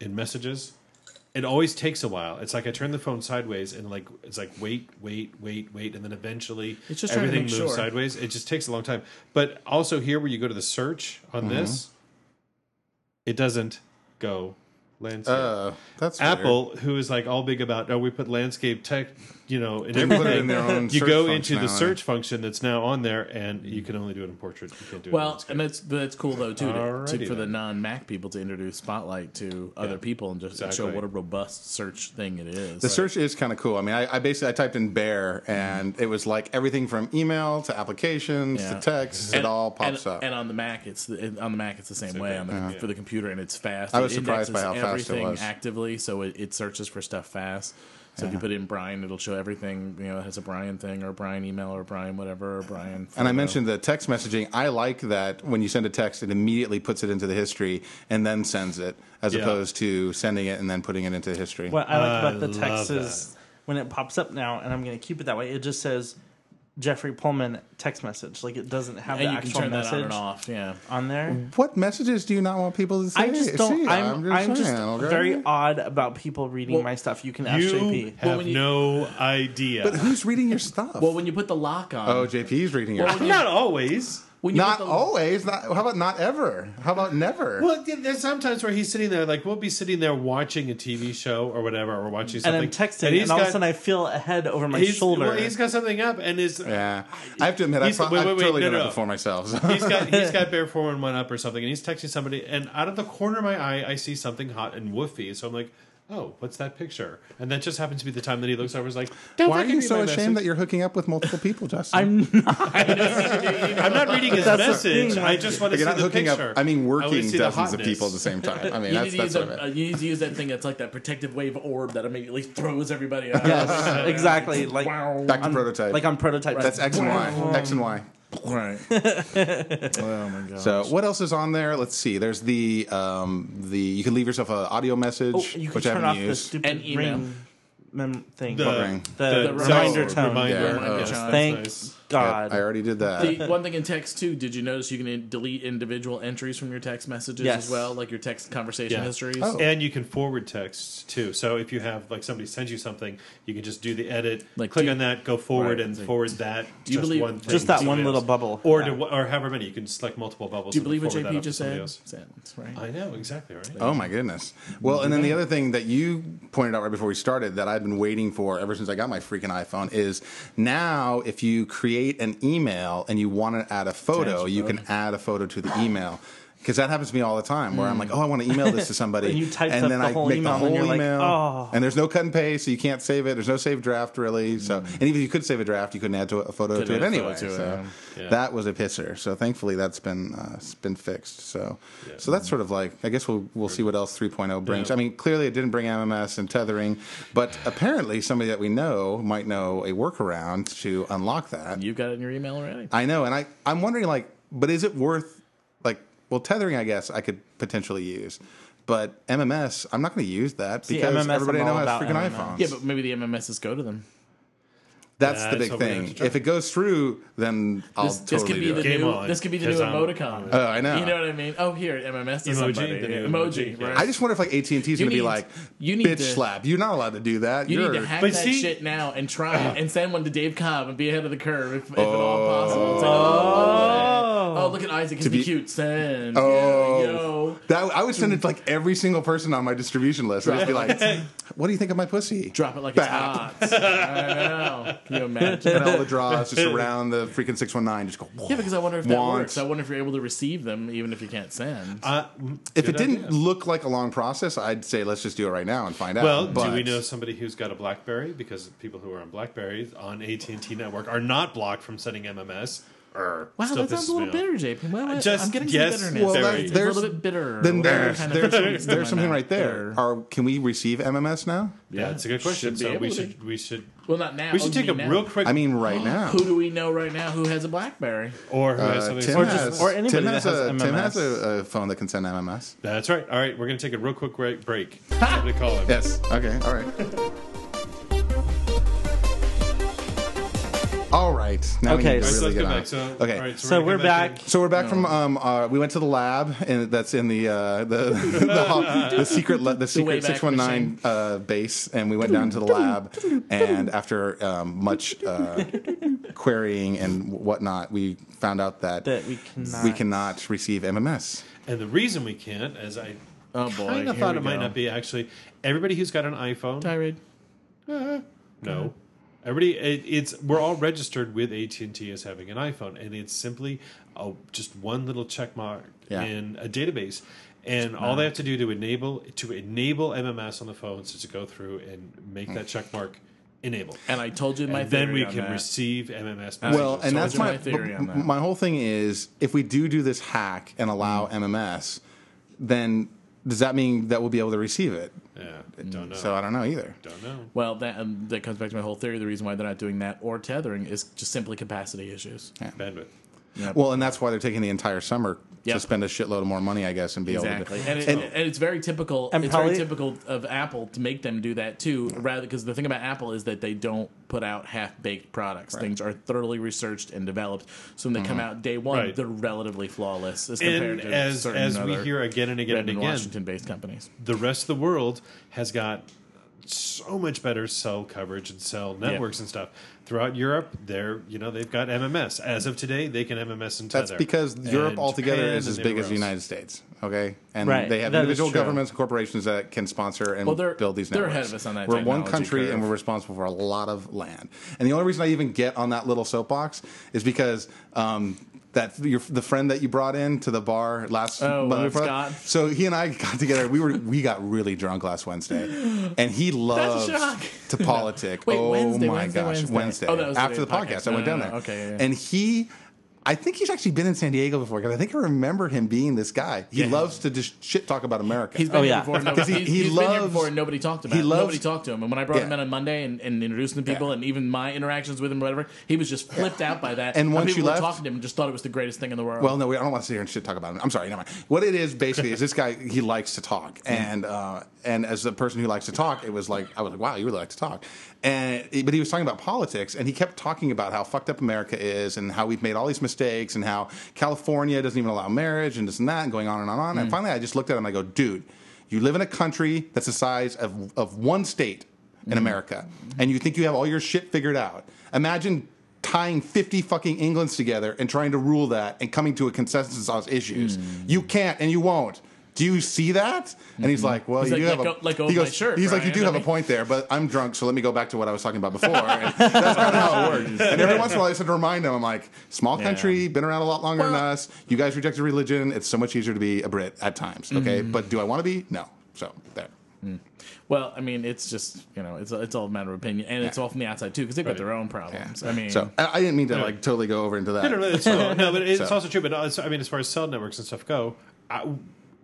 S2: in messages, it always takes a while. It's like I turn the phone sideways and like it's like wait, wait, wait, wait, and then eventually
S3: It's just trying
S2: everything moves
S3: sure.
S2: sideways. It just takes a long time. But also here, where you go to the search on
S3: Mm-hmm.
S2: this, it doesn't go landscape.
S4: Uh, that's weird.
S2: Apple, who is like all big about, oh, we put landscape tech, you know, in
S4: They put it
S2: everything.
S4: in their own
S2: you go into the search function that's now on there, and you can only do it in portrait. You can't do it.
S3: Well, and that's but that's cool though too to, to, for the non-Mac people to introduce Spotlight to other people and just show what a robust search thing it is.
S4: The search is kind of cool. I mean, I, I basically I typed in bear, and it was like everything from email to applications
S3: Yeah.
S4: to text. it all pops
S3: and,
S4: up.
S3: And on the Mac, it's the, on the Mac it's the same way on the, for the computer, and it's fast.
S4: I was
S3: It
S4: surprised by how fast it
S3: everything actively, so it, it searches for stuff fast. So if you put in Brian, it'll show everything. You know, it has a Brian thing or a Brian email or Brian whatever or Brian.
S4: and I mentioned the text messaging. I like that when you send a text, it immediately puts it into the history and then sends it, as
S2: Yeah.
S4: opposed to sending it and then putting it into history.
S5: What I like about the text is when it pops up now, and I'm going to keep it that way. It just says Jeffrey Pullman text message. Like it doesn't have
S3: and
S5: the
S3: you can
S5: actual
S3: turn that
S5: message
S3: on and off. Yeah.
S5: on there.
S4: What messages do you not want people to see?
S5: I just don't.
S4: See,
S5: I'm, I'm just,
S4: saying, okay?
S5: very odd about people reading
S3: Well,
S5: my stuff. You can ask
S2: you
S5: JP.
S2: have
S3: when you-
S2: no idea.
S4: But who's reading your stuff?
S3: Well, when you put the lock on,
S4: oh, JP's reading your
S3: Well,
S4: stuff.
S2: not always.
S3: When you
S4: Not
S3: the,
S4: always. Not, how about not ever? How about never?
S2: Well, there's sometimes where he's sitting there, like we'll be sitting there watching a TV show or whatever, or watching something, and
S5: I'm texting, and,
S2: he's
S5: all of a sudden I feel a head over my
S2: he's,
S5: shoulder.
S2: Well, he's got something up, and is
S4: Yeah, I have to admit, I've,
S2: He's-
S4: pro-
S2: wait,
S4: I've
S2: wait, wait,
S4: totally
S2: no,
S4: done
S2: no.
S4: that before myself. so. *laughs*
S2: he's got he's got *laughs* bare four and one up or something, and he's texting somebody, and out of the corner of my eye, I see something hot and woofy. So I'm like, oh, what's that picture? And that just happens to be the time that he looks over. and is like, don't
S4: Why are you so ashamed
S2: message.
S4: that you're hooking up with multiple people, Justin?
S5: I'm *laughs* not.
S2: I'm not reading his message.
S5: thing.
S2: I just want to
S4: Like,
S2: see
S4: not
S2: the
S4: hooking
S2: picture.
S4: up. I mean, working
S2: see the
S4: dozens of people at the same time. I mean, *laughs*
S3: You
S4: that's
S3: need, to
S4: that's
S3: use
S4: what I
S3: a, uh,
S4: meant.
S3: you need to use that thing that's like that protective wave orb that immediately throws everybody out.
S5: yes, exactly. Like
S4: Back to prototype.
S5: like on prototype.
S4: that's X and Y. X and Y.
S3: Right. *laughs* oh my god.
S4: So what else is on there? Let's see. There's the um, the you can leave yourself an audio message,
S5: Oh, you can
S4: which I
S5: turn
S4: haven't
S5: off the
S4: used.
S5: stupid
S3: And email.
S5: ring mem- thing.
S2: The,
S4: What ring?
S5: The
S2: the
S5: reminder
S2: so-
S5: tone.
S2: Reminder.
S4: Yeah.
S2: Oh,
S4: Oh.
S2: yes, that's
S5: Thank
S2: nice.
S5: God.
S4: I already did that.
S3: The one thing in text too, did you notice you can in- delete individual entries from your text messages
S5: Yes.
S3: as well, like your text conversation
S2: Yeah.
S3: histories?
S4: Oh.
S2: And you can forward texts too. So if you have like somebody sends you something, you can just do the edit,
S3: Like,
S2: click
S3: do you-
S2: on that, go forward,
S3: Right.
S2: and forward that.
S3: Do you
S2: just
S3: believe-
S2: one thing
S5: Just
S2: to
S5: that
S2: somebody
S5: one little
S2: else.
S5: bubble.
S2: or
S5: Yeah.
S2: to, or however many you can select multiple bubbles.
S3: Do you
S2: and
S3: believe what
S2: forward that
S3: JP
S2: up to
S3: just
S2: somebody
S3: said?
S2: else.
S3: Said, Right.
S2: I know exactly right.
S4: Oh my goodness! Well, and then the other thing that you pointed out right before we started that I've been waiting for ever since I got my freaking iPhone is now if you create an email and you want to add a photo, you can add a photo to the email. Because that happens to me all the time, where I'm like, "Oh, I want to email this to *laughs* somebody,"
S5: And you typed
S4: and
S5: up
S4: then
S5: the
S4: I
S5: whole
S4: make
S5: email,
S4: the whole
S5: like,
S4: email,
S5: "Oh."
S4: and there's no cut and paste, so you can't save it. There's no save draft really. So, and even if you could save a draft, you couldn't add to a photo
S3: Couldn't
S4: to it
S3: add a
S4: anyway.
S3: photo to it,
S4: so
S2: yeah.
S4: that was a pisser. So thankfully, that's been uh, it's been fixed. So, so that's sort of like I guess we'll we'll see what else 3.0 brings.
S2: Yeah.
S4: I mean, clearly it didn't bring MMS and tethering, but apparently somebody that we know might know a workaround to unlock that.
S3: You've got it in your email already.
S4: I know, and I I'm wondering like, but is it worth like well tethering? I guess I could potentially use. But MMS, I'm not going to use that
S5: See,
S4: because
S5: MMS,
S4: everybody I
S5: I'm
S4: know
S5: all
S4: has
S5: about
S4: freaking
S5: MMS.
S4: iPhones.
S3: Yeah, but maybe the MMSs go to them.
S4: That's
S2: Yeah,
S4: the
S2: that's
S4: big
S2: what we have
S4: thing.
S2: to try.
S4: if it goes through, then I'll
S3: This, this
S4: totally
S3: could be
S4: do
S3: the
S4: it.
S2: Game
S3: new.
S2: on,
S3: This could be the new
S2: 'cause I'm-
S3: emoticon.
S4: Oh, I know.
S3: You know what I mean? Oh, here MMS to
S2: Emoji,
S3: somebody.
S2: the new
S3: emoji.
S2: emoji,
S3: right?
S4: I just wonder if like AT and T is
S3: You
S4: going to be
S3: need-
S4: like,
S3: you need
S4: bitch
S3: to-
S4: slap. You're not allowed to do that.
S3: You
S4: You're,
S3: need to hack
S2: But
S3: that
S2: see-
S3: shit now and try it and send one to Dave Cobb and be ahead of the curve if, if at all oh. possible. It's like, oh, oh, oh. Oh, look at Isaac. He's
S5: To
S3: be
S5: be-
S3: cute. Send.
S4: Oh,
S3: Yeah, yo.
S4: that I would send it to like every single person on my distribution list. I'd just be like, "What do you think of my pussy?"
S3: Drop it like
S4: Bam.
S3: it's hot. I know. Can you imagine?
S4: and all the draws just around the freaking six one nine. Just go.
S3: Yeah, because I wonder if that
S4: Want.
S3: works. I wonder if you're able to receive them even if you can't send.
S2: Uh,
S4: If
S2: good
S4: it didn't
S2: idea.
S4: look like a long process, I'd say let's just do it right now and find out.
S2: Well,
S4: But-
S2: do we know somebody who's got a BlackBerry? Because people who are on BlackBerry on AT and T network are not blocked from sending MMS. Or
S3: wow,
S2: still
S3: that sounds a little
S2: me off.
S3: bitter, JP. Well,
S2: Just-
S3: I'm getting
S2: yes,
S3: some bitterness.
S2: well,
S3: It's
S2: that-
S3: a
S4: there's-
S3: little bit bitter.
S4: Then there's
S3: kind of
S4: there's,
S3: thing.
S4: some, there's something right there.
S3: Bitter.
S4: Are can we receive MMS now?
S2: Yeah, it's a good question.
S3: Should
S2: So we should we should
S3: Well, not now.
S2: we should
S3: Oh,
S2: take a
S3: now.
S2: real quick
S4: I mean, right *gasps* now.
S3: Who do we know right now who has a BlackBerry?
S2: or who has
S4: Uh,
S2: something
S4: Tim
S5: Or
S2: similar.
S5: just-
S4: has,
S5: or anybody
S4: Tim
S5: that
S4: has,
S5: has
S4: a, Tim has a, a phone that can send MMS.
S2: That's right. All right, we're going to take a real quick break. break. *laughs* What do they call it?
S4: Yes. Okay. All right. *laughs* all right. Now
S5: Okay,
S4: we need to
S2: so
S4: really
S2: let's
S4: get
S2: go
S4: on.
S2: back. So,
S4: okay.
S2: all right,
S5: So
S2: gonna
S5: we're
S2: come
S5: back.
S4: So we're back from um uh, we went to the lab and that's in the uh, the *laughs* the, ho- the secret le- the secret
S3: Wayback
S4: six one nine uh, base and we went down to the lab and after um, much uh, querying and whatnot we found out that,
S5: That we cannot.
S4: we cannot receive MMS.
S2: And the reason we can't, as I
S3: Oh boy,
S2: kind of thought
S3: we
S2: it might
S3: go.
S2: not be actually, everybody who's got an iPhone,
S3: tirade.
S2: no, everybody, it, it's we're all registered with AT and T as having an iPhone, and it's simply a, just one little check mark
S4: Yeah.
S2: in a database. And all they have to do to enable to enable MMS on the phones is to go through and make that check mark enable.
S3: And I told you my
S2: And then we
S3: on
S2: can
S3: that.
S2: receive MMS.
S4: Well, and
S3: So
S4: that's my
S3: my theory on that?
S4: my whole thing is if we do do this hack and allow
S3: Mm.
S4: MMS, then does that mean that we'll be able to receive it?
S2: Yeah, don't know.
S4: So I don't know either.
S2: don't know.
S3: Well, that um, that comes back to my whole theory. The reason why they're not doing that or tethering is just simply capacity issues.
S2: Bandwidth.
S4: Well, and that's why they're taking the entire summer
S3: Yep.
S4: to spend a shitload of more money, I guess, and be
S3: Exactly,
S4: able to.
S3: and, it,
S4: and-
S3: and it's very typical.
S5: And
S3: it's
S5: probably-
S3: very typical of Apple to make them do that too. Rather, because the thing about Apple is that they don't put out half baked products. Things are thoroughly researched and developed, so when they come mm-hmm. out day one,
S2: Right.
S3: they're relatively flawless as compared
S2: And
S3: to
S2: as
S3: certain
S2: as we hear again and again and again,
S3: Washington-based companies.
S2: the rest of the world has got so much better cell coverage and cell networks and stuff. Throughout Europe, they're you know they've got MMS. As of today, they can MMS and tether.
S4: That's because Europe
S2: And
S4: altogether
S2: Japan
S4: is as big as the. United States. Okay, and
S5: Right,
S4: they have
S5: that is
S4: individual governments and corporations that can sponsor and
S3: Well,
S4: build these Networks.
S3: they're ahead of us on that
S4: We're one country
S3: curve.
S4: and we're responsible for a lot of land. And the only reason I even get on that little soapbox is because. Um, that your, the friend that you brought in to the bar last
S3: Oh,
S4: Monday
S3: Scott?
S4: So he and I got together. We were we got really drunk last Wednesday, and he *gasps* loves to politic. *laughs*
S3: Wait,
S4: oh
S3: Wednesday,
S4: my
S3: Wednesday,
S4: gosh,
S3: Wednesday.
S4: Wednesday
S3: Oh, that was the
S4: after the
S3: the
S4: podcast.
S3: podcast.
S4: I went
S3: No,
S4: down
S3: no,
S4: there,
S3: no. Okay, yeah, yeah.
S4: and he. I think he's actually been in San Diego before because I think I remember him being this guy. He
S3: Yeah.
S4: loves to just shit talk about America.
S3: He's been
S5: Oh,
S3: here
S5: yeah.
S3: before. *laughs* No,
S4: 'Cause he-
S3: he's,
S4: he
S3: he's been here before and nobody talked about
S4: he
S3: him.
S4: loves-
S3: nobody talked to him. And when I brought him in on Monday and, and introduced him to people,
S4: Yeah.
S3: and even my interactions with him, or whatever, he was just flipped out by that.
S4: And once
S3: people
S4: you
S3: were
S4: left-
S3: talking to him, and just thought it was the greatest thing in the world.
S4: Well, no, I don't want to sit here and shit talk about him. I'm sorry, never mind. What it is basically is this guy he likes to talk, and uh, and as a person who likes to talk, it was like I was like, wow, you really like to talk, and but he was talking about politics, and he kept talking about how fucked up America is, and how we've made all these mistakes, and how California doesn't even allow marriage, and this and that, and going on and on and on. And mm. finally, I just looked at him, and I go, dude, you live in a country that's the size of of one state in mm. America, and you think you have all your shit figured out. Imagine tying 50 fucking Englands together and trying to rule that and coming to a consensus on issues. Mm. You can't and you won't. Do you see that? And he's like, "Well,
S3: He's
S4: you
S3: like,
S4: do have
S3: "Let
S4: a."
S3: go- let go
S4: he
S3: of my
S4: goes,
S3: shirt,
S4: He's like, "You do
S3: Brian."
S4: have a point there, but I'm drunk, so let me go back to what I was talking about *laughs* before." And that's kind of how it works. And every once in a while, I said to remind him, "I'm like, small country, been around a lot longer than us. You guys rejected religion. It's so much easier to be a Brit at times. Okay,
S3: Mm-hmm.
S4: but do I want to be? No. So there.
S3: well, I mean, it's just you know, it's it's all a matter of opinion, and it's all from the outside too, because they've got their own problems. I mean,
S4: So I, I didn't mean to like totally go over into that.
S2: No, no, no, it's, no, no, but it's
S4: So-
S2: also true. But I mean, as far as cell networks and stuff go, I,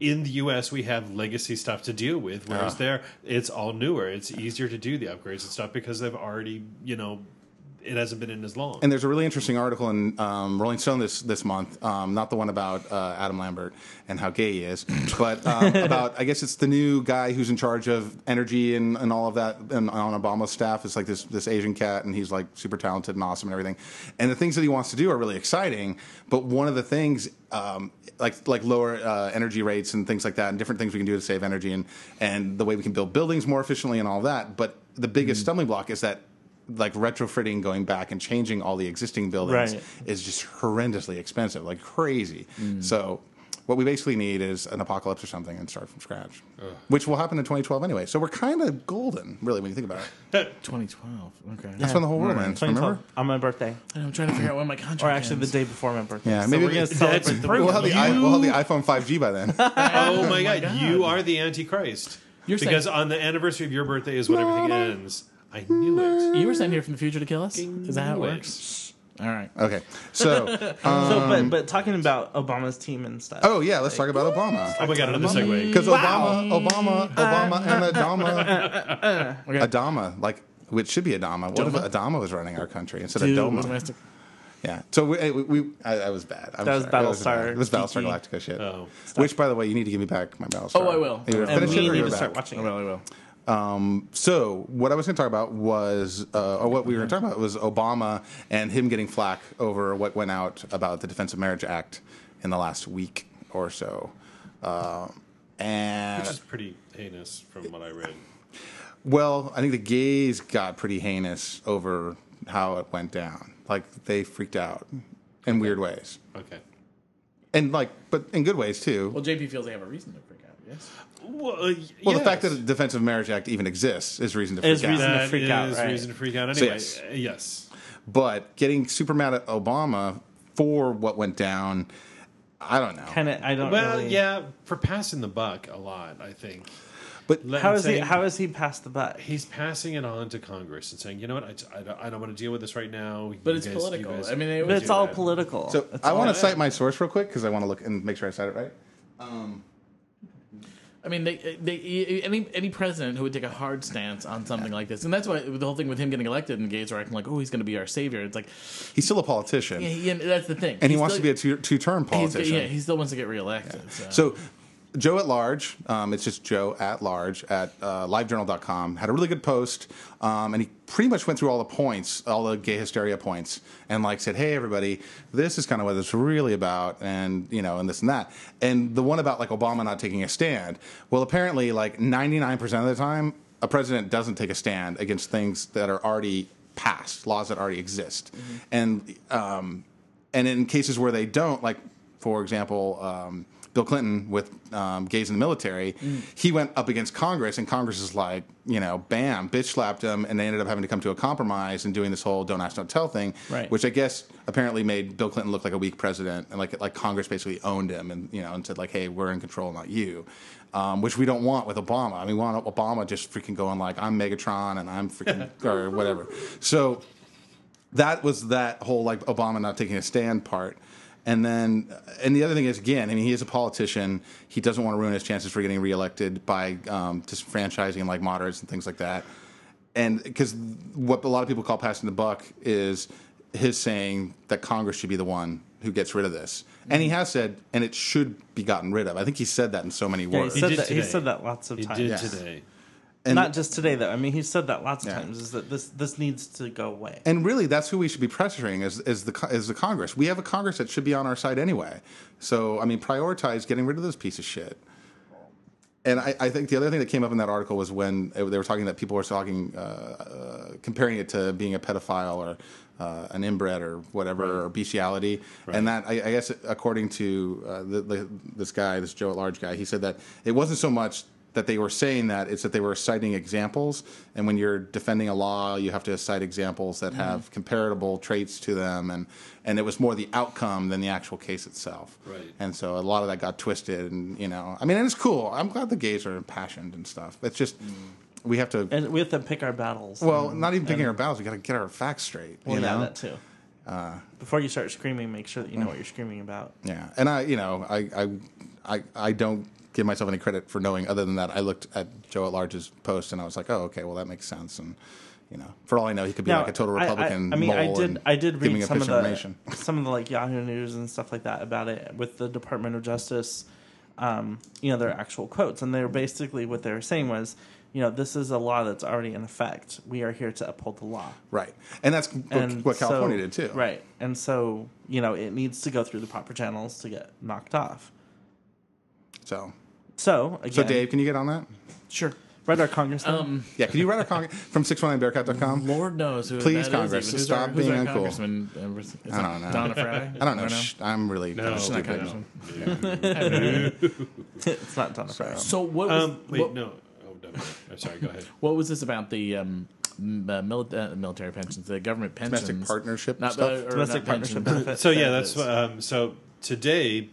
S2: in the U.S. we have legacy stuff to deal with, whereas there it's all newer. It's easier to do the upgrades and stuff because they've already, you know, it hasn't been in as long.
S4: And there's a really interesting article in um, Rolling Stone this this month, um, not the one about uh, Adam Lambert and how gay he is, but um, *laughs* about I guess it's the new guy who's in charge of energy and, and all of that and on Obama's staff. It's like this this Asian cat, and he's like super talented and awesome and everything. And the things that he wants to do are really exciting. But one of the things, um, like like lower uh, energy rates and things like that, and different things we can do to save energy, and and the way we can build buildings more efficiently and all that. But the biggest stumbling block is that like retrofitting, going back and changing all the existing buildings
S5: Right.
S4: is just horrendously expensive, like crazy. Mm. So what we basically need is an apocalypse or something and start from scratch, which will happen in 2012 anyway. So we're kind of golden, really, when you think about it. *laughs*
S3: 2012. Okay.
S4: That's when the whole world ends.
S5: 2012
S4: Remember?
S5: on my birthday,
S3: I'm trying to figure out when my contract.
S5: or actually the day before my birthday.
S4: Yeah,
S5: So
S4: maybe
S5: we're gonna
S4: that's
S5: celebrate the
S2: brilliant.
S4: We'll have, the i- we'll have the iPhone 5G by then. *laughs*
S2: Oh, oh my god,
S3: God.
S2: you are the Antichrist.
S3: You're
S2: because
S3: saying-
S2: on the anniversary of your birthday is when everything ends. I knew it.
S3: You were sent here from the future to kill us. Is that how it works? All right.
S4: Okay, so *laughs*
S5: So, but but um, talking about Obama's team and stuff.
S4: oh yeah, let's talk about Obama.
S2: Oh my god, another segue.
S4: Because Obama, Obama, Obama, uh, and uh, uh, Adama, *laughs* Adama, like which should be Adama. What
S3: Doma?
S4: if Adama was running our country instead
S3: Dude,
S4: of Doma?
S3: domestic-
S4: Yeah. So we, we, we I, I was bad. I'm
S5: That was
S4: sorry.
S5: Battlestar
S4: bad. It was Battlestar
S5: Kiki.
S4: Galactica shit.
S2: Oh.
S4: Which, by the way, you need to give me back my Battlestar.
S3: Oh, I will.
S4: You
S3: And
S5: and
S4: finish
S5: we
S4: it or
S5: need
S4: go
S5: to
S4: back?
S5: start watching.
S3: I
S5: it.
S3: Oh, will. I will.
S4: So what I was going to talk about was, uh, or what we were talking about was Obama and him getting flack over what went out about the Defense of Marriage Act in the last week or so. Uh, and
S2: Which is pretty heinous from what I read.
S4: well, I think the gays got pretty heinous over how it went down. Like they freaked out in weird ways,
S2: Okay.
S4: and like, but in good ways too.
S3: Well, JP feels they have a reason to freak out. Yes.
S2: Well, uh,
S4: Well, the fact that the Defense of Marriage Act even exists is reason to freak
S5: Is
S4: out.
S5: reason- to
S2: That
S5: freak out,
S2: is
S5: right.
S2: reason to freak out
S4: So
S2: anyway.
S4: yes.
S2: Uh, yes.
S4: But getting super mad at Obama for what went down, I don't know.
S5: Kind of. I don't.
S2: Well,
S5: really,
S2: yeah, for passing the buck a lot, I think.
S4: But
S2: Let-
S5: How is he?
S2: saying-
S5: How is he past the butt?
S2: He's passing it on to Congress and saying, you know what, I, I, don't, I don't want to deal with this right now.
S3: But
S2: You
S3: it's
S2: guys-
S3: political.
S2: guys-
S3: I mean, it
S5: But it's all
S2: that.
S5: political.
S4: so
S5: It's
S4: I want to cite my source real quick because I want to look and make sure I cite it right.
S3: I mean, they, uh, they, any any president who would take a hard stance on something like this, and that's why the whole thing with him getting elected and gays are acting like, oh, he's going to be our savior. It's like,
S4: He's still a politician,
S3: yeah, he, that's the thing,
S4: and he wants
S3: still-
S4: to be a two, two-term
S3: he's-
S4: politician.
S3: Yeah, he still wants to get reelected. So.
S4: So, Joe at Large, um, it's just Joe at Large at uh, livejournal.com, had a really good post, um, and he pretty much went through all the points, all the gay hysteria points, and like said, hey, everybody, this is kind of what it's really about, and, you know, and this and that. And the one about like Obama not taking a stand, well, apparently, like 99% of the time, a president doesn't take a stand against things that are already passed, laws that already exist. And, um, and in cases where they don't, like for example, um, Bill Clinton with um, gays in the military, he went up against Congress, and Congress is like, you know, bam, bitch slapped him, and they ended up having to come to a compromise and doing this whole "don't ask, don't tell" thing,
S5: Right.
S4: which I guess apparently made Bill Clinton look like a weak president, and like like Congress basically owned him, and you know, and said like, hey, we're in control, not you. Um, which we don't want with Obama. I mean, we want Obama just freaking going like, I'm Megatron and I'm freaking *laughs* or whatever. So that was that whole like Obama not taking a stand part. And then, and the other thing is, again, I mean, he is a politician. He doesn't want to ruin his chances for getting reelected by um, disfranchising like moderates and things like that. And because what a lot of people call passing the buck is his saying that Congress should be the one who gets rid of this. And he has said, and it should be gotten rid of. I think he said that in so many
S5: Yeah, he
S4: words.
S5: said
S2: did
S5: that. He said that lots of
S2: He
S5: times.
S2: did
S4: Yes.
S2: today.
S4: And-
S5: Not just today, though. I mean, he said that lots of
S4: Yeah.
S5: times. Is that this this needs to go away?
S4: And really, that's who we should be pressuring is, is the is the Congress. We have a Congress that should be on our side anyway. So I mean, prioritize getting rid of this piece of shit. And I, I think the other thing that came up in that article was when they were talking that people were talking, uh, uh, comparing it to being a pedophile or uh, an inbred or whatever or bestiality, and that I, I guess according to uh, the, the, this guy, this Joe at Large guy, he said that it wasn't so much that they were saying that it's that they were citing examples. And when you're defending a law you have to cite examples that mm-hmm. have comparable traits to them. And and it was more the outcome than the actual case itself.
S2: Right.
S4: and so a lot of that got twisted and you know i mean and it's cool. I'm glad the gays are impassioned and stuff. It's just mm. we have to
S5: And we have to pick our battles.
S4: well not even picking our battles we got to get our facts straight
S5: Well,
S4: you
S5: yeah,
S4: know?
S5: that too. Uh, Before you start screaming, make sure that you know mm. what you're screaming about.
S4: Yeah, and I, you know, I, I, I, I don't give myself any credit for knowing. Other than that, I looked at Joe at Large's post and I was like, oh, okay, well that makes sense. And you know, for all I know, he could be
S5: Now,
S4: like a total
S5: I- I-
S4: Republican.
S5: I, mean, I did. I did read some of the
S4: information. *laughs*
S5: some of the like Yahoo News and stuff like that about it with the Department of Justice. Um, you know, their actual quotes, and they're basically what they were saying was, you know, this is a law that's already in effect. We are here to uphold the law.
S4: Right, and that's what,
S5: And
S4: what California
S5: so-
S4: did too.
S5: Right, and so you know, it needs to go through the proper channels to get knocked off.
S4: So,
S5: So again,
S4: so Dave, can you get on that?
S3: Sure.
S5: Write our congressman.
S3: Um,
S4: Yeah, could you write our con- from 619bearcast.com?
S3: Lord knows who
S4: Please,
S3: that is
S4: Congress,
S3: even. Who's
S4: stop
S3: our, who's
S4: being uncool.
S3: congressman? Uh, is
S4: I don't know.
S3: Donna Frye? *laughs*
S4: I don't know. Shh, I'm really
S2: No,
S3: She's not
S2: no,
S3: congressman. *laughs*
S5: it's not Donna Frye.
S3: So what was
S2: Um, wait,
S3: what,
S2: no. Oh, no. I'm sorry. Go ahead. *laughs*
S3: what was this about the um, uh, mili- uh, military pensions, the government pensions,
S4: Domestic partnership
S3: not,
S4: stuff?
S3: uh,
S5: Domestic
S3: not
S5: partnership benefits.
S2: So yeah, that's um, so today.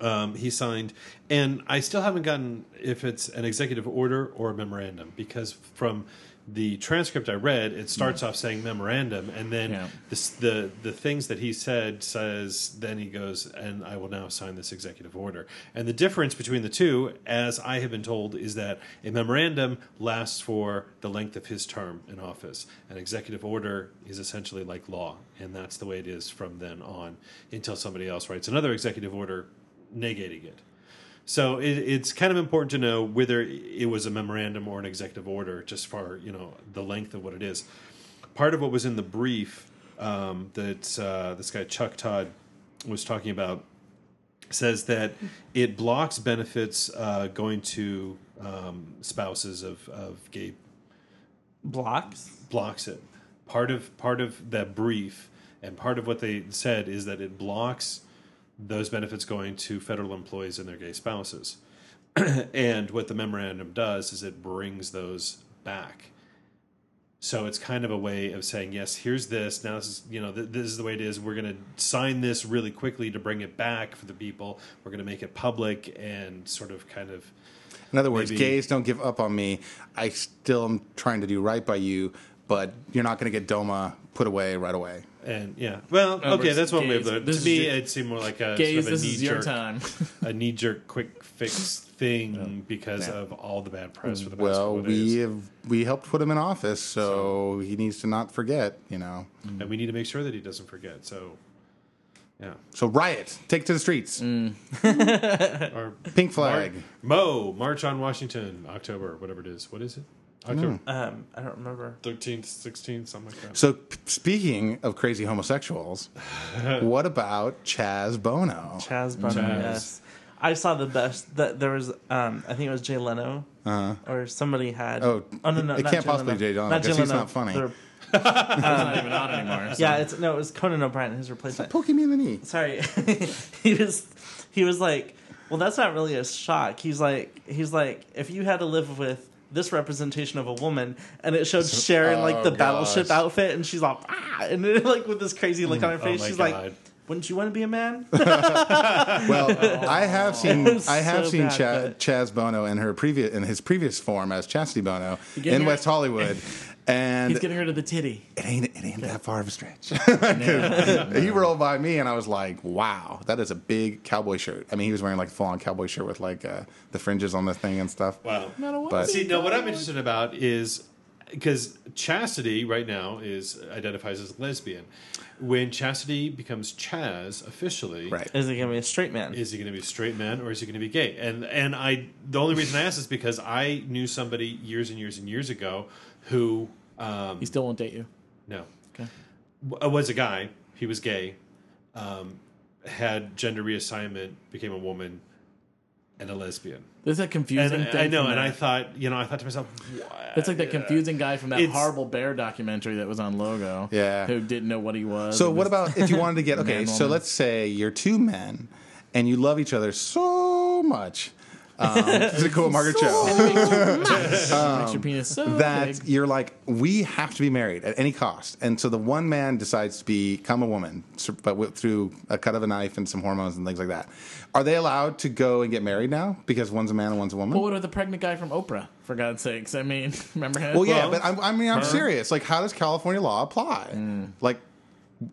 S2: Um, he signed, and I still haven't gotten if it's an executive order or a memorandum because from the transcript I read, it starts off saying memorandum, and then
S3: Yeah.
S2: this, the the things that he said says. Then he goes, and I will now sign this executive order. And the difference between the two, as I have been told, is that a memorandum lasts for the length of his term in office. An executive order is essentially like law, and that's the way it is from then on until somebody else writes another executive order negating it. So it, it's kind of important to know whether it was a memorandum or an executive order, just for you know the length of what it is. Part of what was in the brief um, that uh, this guy Chuck Todd was talking about says that it blocks benefits uh, going to um, spouses of, of gay
S5: Blocks.
S2: blocks it. Part of part of that brief and part of what they said is that it blocks those benefits going to federal employees and their gay spouses. *clears throat* and what the memorandum does is it brings those back. So it's kind of a way of saying, yes, here's this. Now this is, you know, th- this is the way it is. We're going to sign this really quickly to bring it back for the people. We're going to make it public and sort of kind of
S4: In other words,
S2: Maybe-
S4: gays don't give up on me. I still am trying to do right by you, but you're not going to get DOMA put away right away.
S2: And yeah, well, okay, that's one way of
S3: gays.
S2: doing it.
S3: This
S2: To me,
S3: ju-
S2: it seemed more like a
S3: Gays,
S2: sort of a
S3: this
S2: knee
S3: is your
S2: jerk,
S3: time.
S2: a knee jerk, quick fix *laughs* thing because of all the bad press for the past
S4: Well, we
S2: days.
S4: have we helped put him in office, so he needs to not forget. You know,
S2: and we need to make sure that he doesn't forget. So, yeah,
S4: so riot, take to the streets, mm. *laughs*
S2: or
S4: pink flag.
S2: Mo March on Washington, October, whatever it is. What is it? October
S5: Um, I don't remember.
S2: thirteenth, sixteenth, something like that.
S4: So p- speaking of crazy homosexuals, *laughs* what about Chaz Bono?
S5: Chaz Bono.
S2: Chaz.
S5: Yes. I saw the best. That there was. Um, I think it was Jay Leno,
S4: Uh-huh.
S5: or somebody had.
S4: Oh,
S5: oh no, no,
S4: it
S5: not
S4: can't
S5: Jay
S4: possibly
S5: Leno.
S4: Jay Leno,
S5: Not
S4: 'cause
S5: Jay
S4: he's
S5: Leno.
S4: not funny.
S5: The- *laughs*
S3: It's not even on anymore. so-
S5: yeah, it's no, it was Conan O'Brien, his replacement.
S4: Poking me in the knee.
S5: Sorry, *laughs* he was. He was like, well, that's not really a shock. He's like, he's like, if you had to live with this representation of a woman, and it showed Sharon like
S4: oh,
S5: the battleship
S4: gosh.
S5: outfit, and she's like, ah, and then, *laughs* like with this crazy look on her
S2: Oh
S5: face,
S2: my
S5: she's
S2: god!
S5: like, wouldn't you want to be a man? *laughs*
S4: Well, I have seen *laughs*
S5: was
S4: I have
S5: so
S4: seen
S5: bad,
S4: Cha- Chaz Bono in her previous in his previous form as Chastity Bono in West Hollywood, and
S3: He's getting rid of the titty.
S4: it ain't it ain't that far of a stretch. *laughs* *laughs* he rolled by me, and I was like, "Wow, that is a big cowboy shirt." I mean, he was wearing like a full on cowboy shirt with like uh, the fringes on the thing and stuff.
S2: Wow.
S4: But
S2: See, no, what I'm interested about is because Chastity right now is identifies as lesbian. When Chastity becomes Chaz officially,
S4: right,
S5: Is he gonna be a straight man?
S2: is he going to be a straight man or is he going to be gay? And and I the only reason I asked is because I knew somebody years and years and years ago who um,
S3: He still won't date you.
S2: no
S3: Okay.
S2: w- was a guy. He was gay, um, had gender reassignment, became a woman, and a lesbian.
S3: There's that
S2: And
S3: confusing
S2: I-
S3: thing.
S2: I know, and
S3: that-
S2: I thought, you know, I thought to myself,
S3: It's like that confusing guy from that
S2: It's-
S3: horrible bear documentary that was on Logo.
S4: Yeah.
S3: Who didn't know what he was.
S4: So what
S3: was-
S4: about if you wanted to get *laughs* okay? So
S3: woman.
S4: let's say you're two men and you love each other so much. Um, *laughs* this is a cool Margaret Cho.
S3: Makes your penis so
S4: that
S3: big.
S4: you're like, we have to be married at any cost. And so the one man decides to become a woman, but with, through a cut of a knife and some hormones and things like that. Are they allowed to go and get married now because one's a man and one's a woman?
S3: Well, what about the pregnant guy from Oprah? For God's sakes, I mean, *laughs* remember him?
S4: Well, yeah,
S2: Well,
S4: but I'm, I mean, I'm serious. Like, how does California law apply? Like,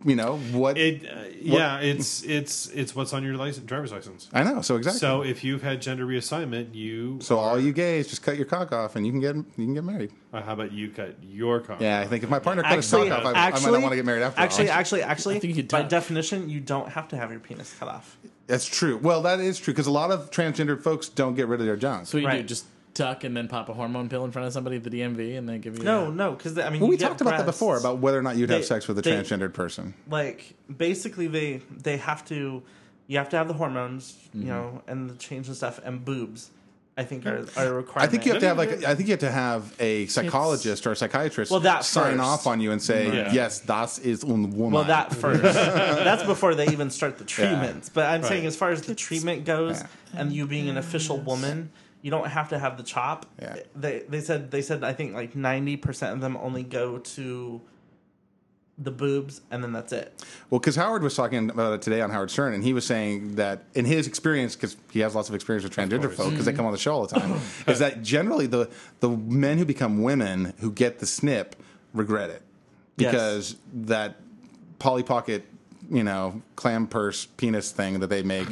S4: you know what?
S2: It, uh, yeah, it's it's it's what's on your license, driver's license.
S4: I know. So exactly.
S2: So if you've had gender reassignment, you.
S4: So all you gays just cut your cock off and you can get you can get married.
S2: Uh, how about you cut your cock?
S4: Yeah, I think if my partner cut his
S5: Actually,
S4: cock off, I, I might not want to get married after
S5: Actually,
S4: all.
S5: actually, actually,
S3: I think you could
S5: by definition, you don't have to have your penis cut off.
S4: That's true. Well, that is true because a lot of transgendered folks don't get rid of their junk.
S3: So what you do just tuck and then pop a hormone pill in front of somebody at the DMV and they give you
S5: No, no, because I mean,
S4: well, we talked about that before about whether or not you'd have sex with a
S5: they-
S4: transgendered person.
S5: like basically they they have to you have to have the hormones
S4: Mm-hmm.
S5: you know and the change and stuff and boobs I think are, are a requirement.
S4: I think you have to have like I think you have to have a psychologist or a psychiatrist
S5: Well, that
S4: sign
S5: first.
S4: off on you and say
S2: Yeah.
S4: yes, das is un woman.
S5: Well, that first. *laughs* That's before they even start the treatments. But I'm saying, as far as the treatment goes,
S4: Yeah.
S5: and you being an official woman, you don't have to have the chop.
S4: Yeah.
S5: They they said they said I think like ninety percent of them only go to the boobs, and then that's it.
S4: Well, because Howard was talking about it today on Howard Stern, and he was saying that in his experience, because he has lots of experience with transgender
S2: course.
S4: folk, because they mm-hmm. come on the show all the time, is that generally the the men who become women who get the snip regret it
S5: Yes.
S4: because that Polly Pocket, you know, clam purse penis thing that they make,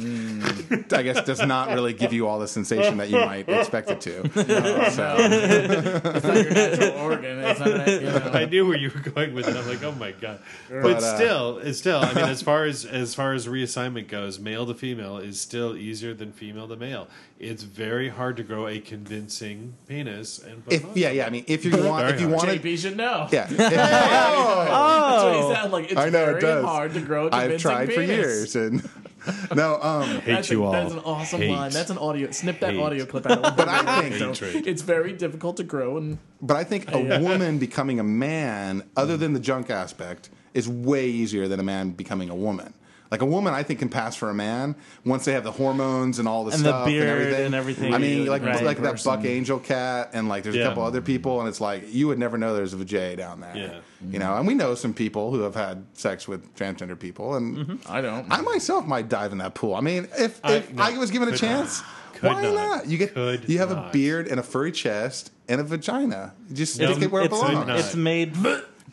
S4: I guess, does not really give you all the sensation that you might expect it to. *laughs* So,
S3: It's not your natural organ. It's not, you know.
S2: I knew where you were going with it. I'm like, oh my god. But,
S4: But, uh,
S2: still, it's still. I mean, as far as as far as reassignment goes, male to female is still easier than female to male. It's very hard to grow a convincing penis. And
S4: if yeah, yeah, I mean, if you want,
S2: Very
S4: if you
S2: hard.
S4: want to,
S3: JP should know.
S4: yeah, if- *laughs*
S3: That's what he sounds like. It's
S4: I know
S3: very
S4: it does.
S3: hard to grow a
S4: I've
S3: convincing
S4: tried for years, and *laughs* no, um, *laughs*
S2: hate
S3: That's,
S2: you
S3: a,
S2: all.
S3: that's an awesome
S2: Hate.
S3: line. That's an audio. Snip that
S2: Hate.
S3: audio clip out.
S4: But I think- *laughs*
S2: Hatred.
S3: it's very difficult to grow, and
S4: But I think a woman becoming a man, other than the junk aspect, is way easier than a man becoming a woman. Like a woman, I think can pass for a man once they have the hormones and all the
S5: And the
S4: stuff
S5: beard
S4: and everything.
S5: and everything.
S4: I mean, like
S5: Right.
S4: like that
S3: Person.
S4: Buck Angel cat, and like there's a couple other people, and it's like you would never know there's a vajay down there.
S2: Yeah.
S4: you know, and we know some people who have had sex with transgender people, and
S5: Mm-hmm.
S3: I don't.
S4: I myself might dive in that pool. I mean, if
S2: I-
S4: if
S2: no,
S4: I was given a
S2: could
S4: chance,
S2: Could
S4: why
S2: not.
S4: not? You get
S2: Could
S4: you have a beard and a furry chest and a vagina. Just
S2: No,
S4: stick it where it belongs.
S5: it's made. *laughs*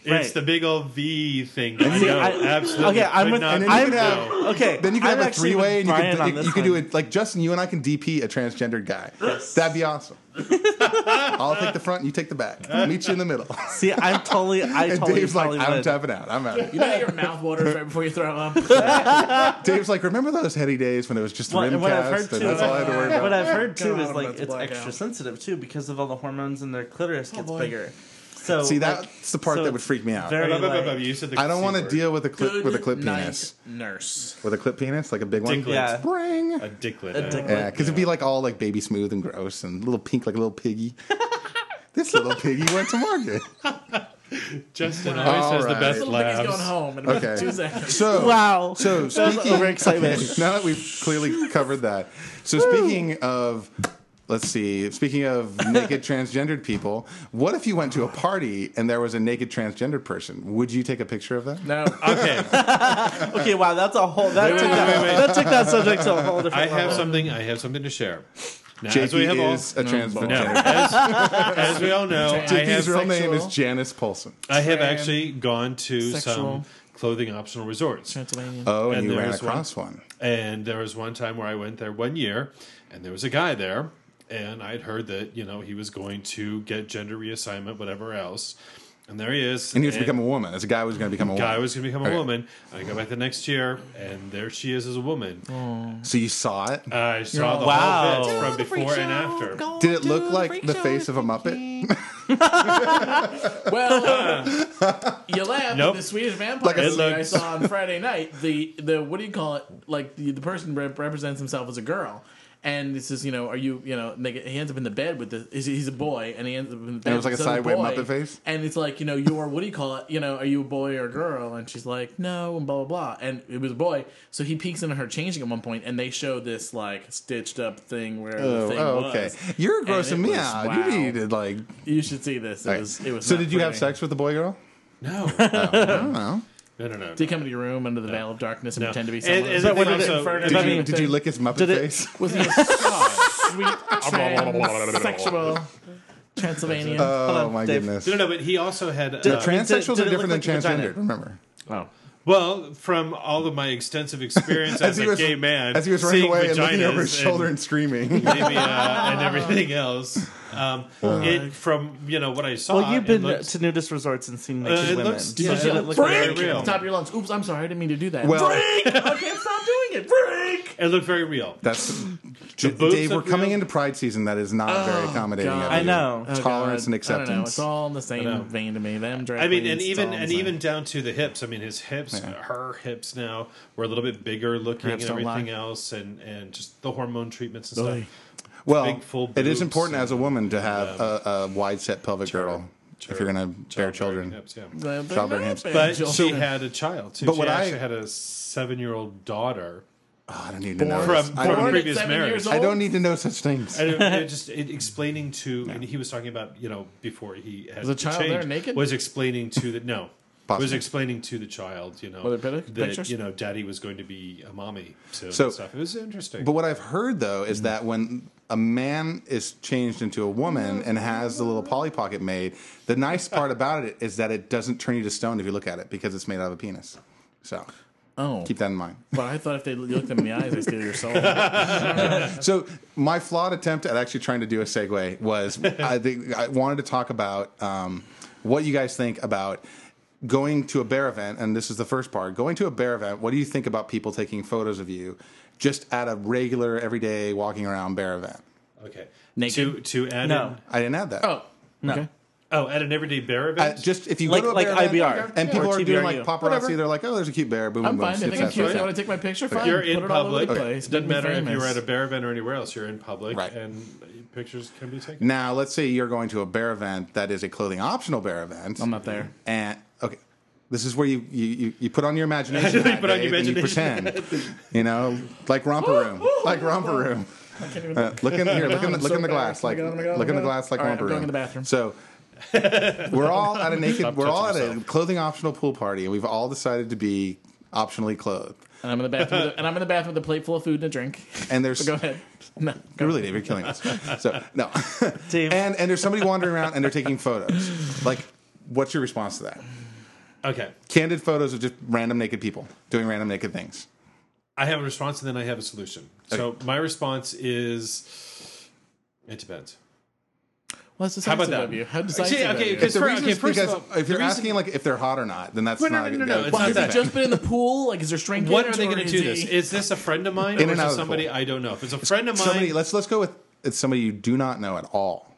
S2: It's
S5: right.
S2: the big old V thing. I
S5: See,
S2: know,
S5: I-
S2: absolutely.
S5: okay, I'm
S2: could
S5: with-
S2: not
S4: and then you
S5: I'm-
S4: could have
S2: know.
S5: Okay,
S4: then you could
S5: I'm
S4: have a
S5: actually
S4: three way, and
S5: with
S4: you
S5: Brian
S4: could
S5: on
S4: you,
S5: this
S4: you could do
S5: one.
S4: it like Justin. You and I can DP a transgendered guy. That'd be awesome. *laughs* I'll take the front, and you take the back. I'll meet you in the middle.
S5: See, I'm totally. I
S4: And
S5: totally.
S4: Dave's like, I'm
S5: would.
S4: tapping out. I'm out.
S3: you know how your mouth waters right before you throw up. *laughs*
S4: Dave's like, remember those heady days when it was just
S5: Well, and what I've heard
S4: rimcast, and
S5: too,
S4: that's all I had to worry *laughs*
S5: what
S4: about.
S5: I've heard too
S3: God,
S5: is
S3: I'm
S5: like
S3: about to
S5: it's
S3: black
S5: extra
S3: out.
S5: sensitive too because of all the hormones and their clitoris oh, gets
S3: boy.
S5: bigger. So
S4: See,
S5: like,
S4: that's the part
S5: so
S4: that would freak me out.
S5: very-
S2: You said the
S4: I don't want to deal with a clip with a clip
S3: night,
S4: penis.
S3: nurse.
S4: With a clip penis, like a big one.
S2: Dicklet.
S5: Yeah.
S4: Bring.
S2: a dicklet.
S5: A dicklet.
S4: Yeah, because it'd be like all like baby smooth and gross and little pink like a little piggy. *laughs* this little piggy went to market. *laughs*
S2: Justin always
S4: All
S2: has the
S4: right.
S2: best
S3: Little piggy's going home in about
S4: Okay.
S3: two seconds.
S4: So *laughs*
S5: Wow.
S4: So
S5: was
S4: speaking
S5: overexcitement.
S4: now that we've clearly covered that. So speaking of let's see, speaking of naked *laughs* transgendered people, what if you went to a party and there was a naked transgendered person? Would you take a picture of them?
S3: No,
S2: Okay, *laughs*
S5: Okay, wow, that's a whole. That,
S2: Wait,
S5: took,
S2: wait,
S5: that,
S2: wait, wait.
S5: that took that subject to a whole different.
S2: I
S5: different
S2: have something. I have something to share. Now, as we
S4: JP
S2: have all,
S4: is a
S2: no,
S4: transgender.
S2: as, as we all know, I
S4: JP's
S2: have,
S4: real name is
S3: sexual.
S4: Janice Polson.
S2: I have actually gone to
S3: sexual.
S2: some clothing optional resorts.
S3: Transylvania.
S4: Oh, and,
S2: And
S4: you
S2: there
S4: ran
S2: was one-
S4: across one.
S2: And there was one time where I went there one year, and there was a guy there, and I'd heard that you know he was going to get gender reassignment, whatever else. And there he is.
S4: And he was to become a woman. As a guy was going to become a woman.
S2: guy was going to become a
S4: Okay.
S2: woman. I go back the next year, and there she is as a woman.
S4: So you saw it?
S2: I saw
S3: all-
S2: the
S5: Wow.
S2: whole bit from before and after.
S4: Did it look like the face of a Muppet? *laughs*
S3: Well, you laugh.
S2: Nope.
S3: The Swedish vampire
S4: Like a-
S3: movie I saw on Friday night. The the what do you call it? Like the, the person rep- represents himself as a girl. And this is, you know, are you, you know, make it, he ends up in the bed with the, he's, he's a boy, and he ends up in the bed.
S4: it was like a
S3: with this other
S4: sideway
S3: boy.
S4: Muppet face?
S3: And it's like, you know, you're, what do you call it? You know, are you a boy or a girl? And she's like, no, and blah, blah, blah. And it was a boy. So he peeks into her changing at one point, and they show this, like, stitched up thing where the
S4: Oh,
S3: thing
S4: oh,
S3: was.
S4: okay. You're
S3: And
S4: grossing
S3: it
S4: me
S3: was-
S4: out.
S3: wow.
S4: You need to like.
S3: You should see this. It was, it was
S4: so
S3: not
S4: did you have
S3: pretty.
S4: sex with the boy girl?
S2: No, oh,
S4: I don't know. *laughs*
S2: no, no, no.
S3: Did he come into your room under the veil of darkness and
S2: No.
S3: pretend to be someone?
S2: and
S3: But
S2: the
S3: what
S2: thing
S3: did it
S2: also-
S3: infer to
S2: did
S4: Did you, did you lick his Muppet
S5: Did it-
S4: face?
S3: Was he a *laughs* sweet, transsexual *laughs* Transylvanian?
S4: Oh
S5: on,
S4: my
S5: Dave.
S4: goodness.
S2: No, no, but he also had. Uh,
S5: Did-
S4: Transsexuals
S5: did
S4: are
S5: it
S4: different
S5: look
S4: than
S5: like a vagina?
S4: transgendered. Remember,
S3: oh.
S2: well, from all of my extensive experience *laughs* as,
S4: he
S2: a
S4: was
S2: gay man,
S4: as he was running
S2: seeing
S4: away and looking over his
S2: vaginas
S4: shoulder and, screaming.
S2: maybe uh, and everything else. Um, it from you know what I saw.
S5: Well, you've been
S2: looked-
S5: to nudist resorts and seen
S2: Uh,
S5: naked
S2: it
S5: women.
S2: looks-
S5: So
S2: yeah,
S5: did
S2: yeah.
S5: it look
S2: Very
S5: very
S2: real.
S5: real?
S3: Top of your lungs. Oops, I'm sorry. I didn't mean to do that.
S4: Well-
S3: Freak! I can't stop doing it. Freak!
S2: it looked very real.
S4: That's
S2: The
S4: Dave. We're
S2: look
S4: coming
S2: real.
S4: into Pride season. That is not very accommodating.
S5: I know.
S3: Oh,
S4: Tolerance
S3: God.
S4: and
S3: I don't know.
S4: acceptance.
S3: It's all in the same vein to me. Them drag
S2: I mean, and even and
S3: same.
S2: even down to the hips. I mean, his hips, her hips now were a little bit bigger looking and everything else, and and just the hormone treatments and
S3: Oy.
S2: stuff.
S4: Well,
S2: big full.
S4: it is important as a woman to have
S2: um,
S4: a, a wide set pelvic girdle if you're going to bear children.
S2: hips, yeah.
S3: They're
S4: Childbearing hips.
S3: bad
S2: But she had a child too.
S4: But
S2: she
S4: what I-
S2: had a seven-year-old daughter
S4: Oh, I don't need to know.
S3: Born-
S4: this.
S2: from,
S4: I
S2: from
S4: don't,
S2: previous marriage.
S4: I don't need to know such things.
S2: And it, it *laughs* just it, explaining to, and he was talking about you know before he had
S3: Was the
S2: to
S3: child
S2: change,
S3: there naked?
S2: Was explaining to the no.
S4: Possibly.
S2: Was explaining to the child, you know,
S3: Were there
S2: that
S3: pictures?
S2: you know, daddy was going to be a mommy to
S4: So-
S2: stuff. It was interesting.
S4: But what I've heard though is that when a man is changed into a woman and has the little Polly Pocket made, the nice part *laughs* about it is that it doesn't turn you to stone if you look at it because it's made out of a penis. So
S3: Oh,
S4: keep that in mind.
S3: but I thought if they looked them in the eyes, they steal your soul. *laughs*
S4: So my flawed attempt at actually trying to do a segue was I think I wanted to talk about um, what you guys think about going to a bear event, and this is the first part. Going to a bear event, what do you think about people taking photos of you just at a regular, everyday walking around bear event?
S2: okay,
S3: Naked?
S2: to to add
S5: No.
S2: in,
S4: I didn't add that.
S3: Oh, okay.
S2: oh, at an everyday bear
S4: Uh,
S2: event.
S4: just if you
S5: Like-
S4: go to a
S5: like
S4: bear event,
S5: IBR,
S4: and people
S5: or
S4: are doing
S5: TBRU.
S4: like paparazzi,
S3: Whatever.
S4: they're like, "Oh, there's a cute bear." Boom,
S3: I'm
S4: boom,
S3: fine.
S4: boom.
S3: They think
S4: snip,
S3: I'm
S4: snap,
S3: cute.
S4: snap,
S3: They
S4: snap.
S3: want to take my picture. Fine.
S2: you're
S3: Put
S2: in
S3: it all over the
S2: public.
S3: place.
S2: It doesn't
S3: Make me
S2: matter if you're
S3: famous.
S2: at a bear event or anywhere else. You're in public,
S4: Right.
S2: and pictures can be taken.
S4: Now, let's say you're going to a bear event that is a clothing optional bear event.
S3: I'm not there.
S4: And okay, this is where you you, you, you put on your imagination. *laughs*
S2: You put on your
S4: Dave, and you
S2: imagination
S4: pretend. you know, like romper room, like romper room. *laughs* Uh, look in here. Look in the, look
S3: so
S4: in the glass.
S3: Oh
S4: Like
S3: God, oh my God, oh
S4: look
S3: my
S4: in the glass. Like
S3: All right,
S4: romper
S3: I'm going
S4: room.
S3: to the bathroom.
S4: So. we're all at a *laughs* naked.
S2: Stop
S4: We're all at
S2: touching
S4: a
S2: yourself.
S4: clothing optional pool party, and we've all decided to be optionally clothed.
S3: And I'm in the bathroom. With a, and I'm in the bathroom with a plate full of food and a drink.
S4: And there's
S3: Go ahead. No, go.
S4: really, Dave, you're killing us. So no,
S5: Dave.
S4: and and there's somebody wandering around and they're taking photos. Like, what's your response to that?
S2: Okay,
S4: Candid photos of just random naked people doing random naked things.
S2: I have a response and then I have a solution. So my response is, it depends.
S3: Well, that's
S2: How about
S3: decisive
S2: that?
S3: you. How decisive
S2: See,
S3: of
S2: okay,
S3: you.
S2: because
S4: The
S2: for-
S4: reason
S2: okay,
S4: is
S2: first of
S4: because
S2: all,
S4: if you're asking like if they're hot or not, then that's
S2: Well, no,
S4: not.
S2: no, no, no,
S4: that-
S2: it's
S3: Well, has he just been in the pool? Like, is there shrinkage?
S2: What are they going to do this? Is this a friend of mine *laughs*
S4: In
S2: or
S4: and
S2: is
S4: out
S2: it
S4: of the
S2: somebody. I don't know? If it's a friend of mine,
S4: Somebody, let's let's go with it's somebody you do not know at all.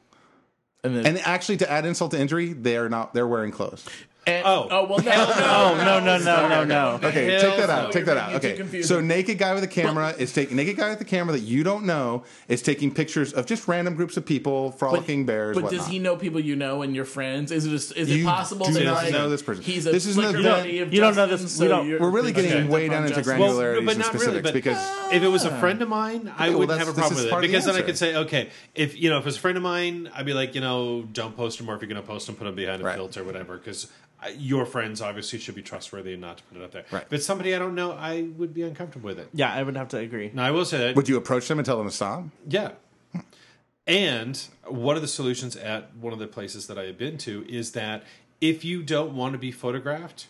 S3: And then,
S4: And actually, to add insult to injury, they are not. They're wearing clothes.
S3: And-
S2: oh.
S3: oh, well, *laughs* no,
S5: Oh
S3: no,
S5: no no no no no.
S4: Okay, take that out. Take that out.
S3: making it too
S4: Okay, so naked guy with a camera is taking naked guy with the camera that you don't know is taking pictures of just random groups of people frolicking bears.
S3: But
S4: whatnot.
S3: does he know people you know and your friends? Is it just, is
S4: You
S3: it possible
S4: do
S3: that
S4: not
S3: like,
S4: know this person.
S3: He's a
S4: This is an
S3: Flickr
S4: event-
S3: buddy of
S5: You don't know this-
S3: so
S5: we don't-
S3: you're-
S4: We're really getting
S3: Okay.
S4: way down into
S3: Justin.
S2: Well,
S4: granularities
S2: but
S4: and
S2: not really.
S4: specifics
S2: But
S4: because
S2: if it was a friend of mine, I
S4: well,
S2: wouldn't
S4: that's-
S2: have a problem with it
S4: part of the
S2: because then I could say, okay, if you know, if it's a friend of mine, I'd be like, you know, don't post them, or if you're going to post them, put them behind a filter or whatever, because your friends obviously should be trustworthy and not to put it up there.
S4: Right.
S2: If it's somebody I don't know, I would be uncomfortable with it.
S5: Yeah, I would have to agree.
S2: Now I will say that,
S4: would you approach them and tell them to stop?
S2: yeah. And one of the solutions at one of the places that I have been to is that if you don't want to be photographed,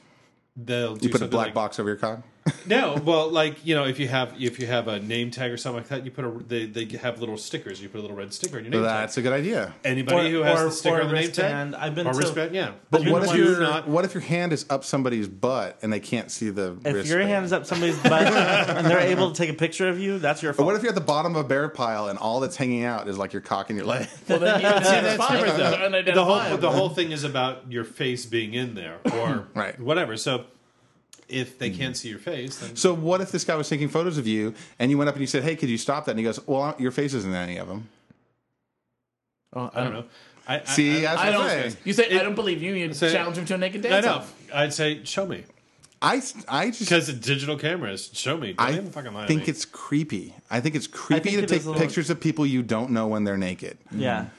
S2: they'll do
S4: You put a black
S2: like,
S4: box over your cock. *laughs*
S2: No, well, like you know, if you have if you have a name tag or something like that, you put a they, they have little stickers. You put a little red sticker on your name tag.
S4: That's
S2: tag.
S4: a good idea.
S2: Anybody
S5: Or-
S2: who has
S5: or-
S2: the sticker on the name
S5: wristband.
S2: tag
S5: I've been
S2: or
S5: to-
S2: wristband, yeah.
S4: But what if
S2: do
S4: your
S2: not?
S4: what if your hand is up somebody's butt and they can't see the
S5: If
S4: wristband?
S5: your hand is up somebody's butt and they're able to take a picture of you, that's your
S4: Or
S5: fault.
S4: what if you're at the bottom of a bear pile and all that's hanging out is like your cock and your leg? *laughs*
S3: Well, then you *laughs*
S2: See, that's
S3: fine.
S2: different, though.
S3: Unidentifiable.
S2: The whole the whole thing is about your face being in there or
S4: Right.
S2: whatever. So if they can't mm. see your face, then
S4: So what if this guy was taking photos of you and you went up and you said, "Hey, could you stop that?" And he goes, "Well, your face isn't in any of them."
S3: Oh,
S2: I don't know. I,
S4: See,
S2: I,
S3: I
S4: what I'm
S3: don't.
S4: saying.
S3: You say I don't believe you. You
S2: Say-
S3: challenge him to a naked dance.
S2: I know.
S3: off.
S2: I'd say show me
S4: I, I just
S2: because it's digital cameras. Show me. Don't
S4: I
S2: even fucking lie to
S4: think
S2: me.
S4: it's creepy. I think it's creepy
S5: think
S4: to
S5: it
S4: take
S5: is little-
S4: pictures of people you don't know when they're naked.
S5: yeah. Mm-hmm.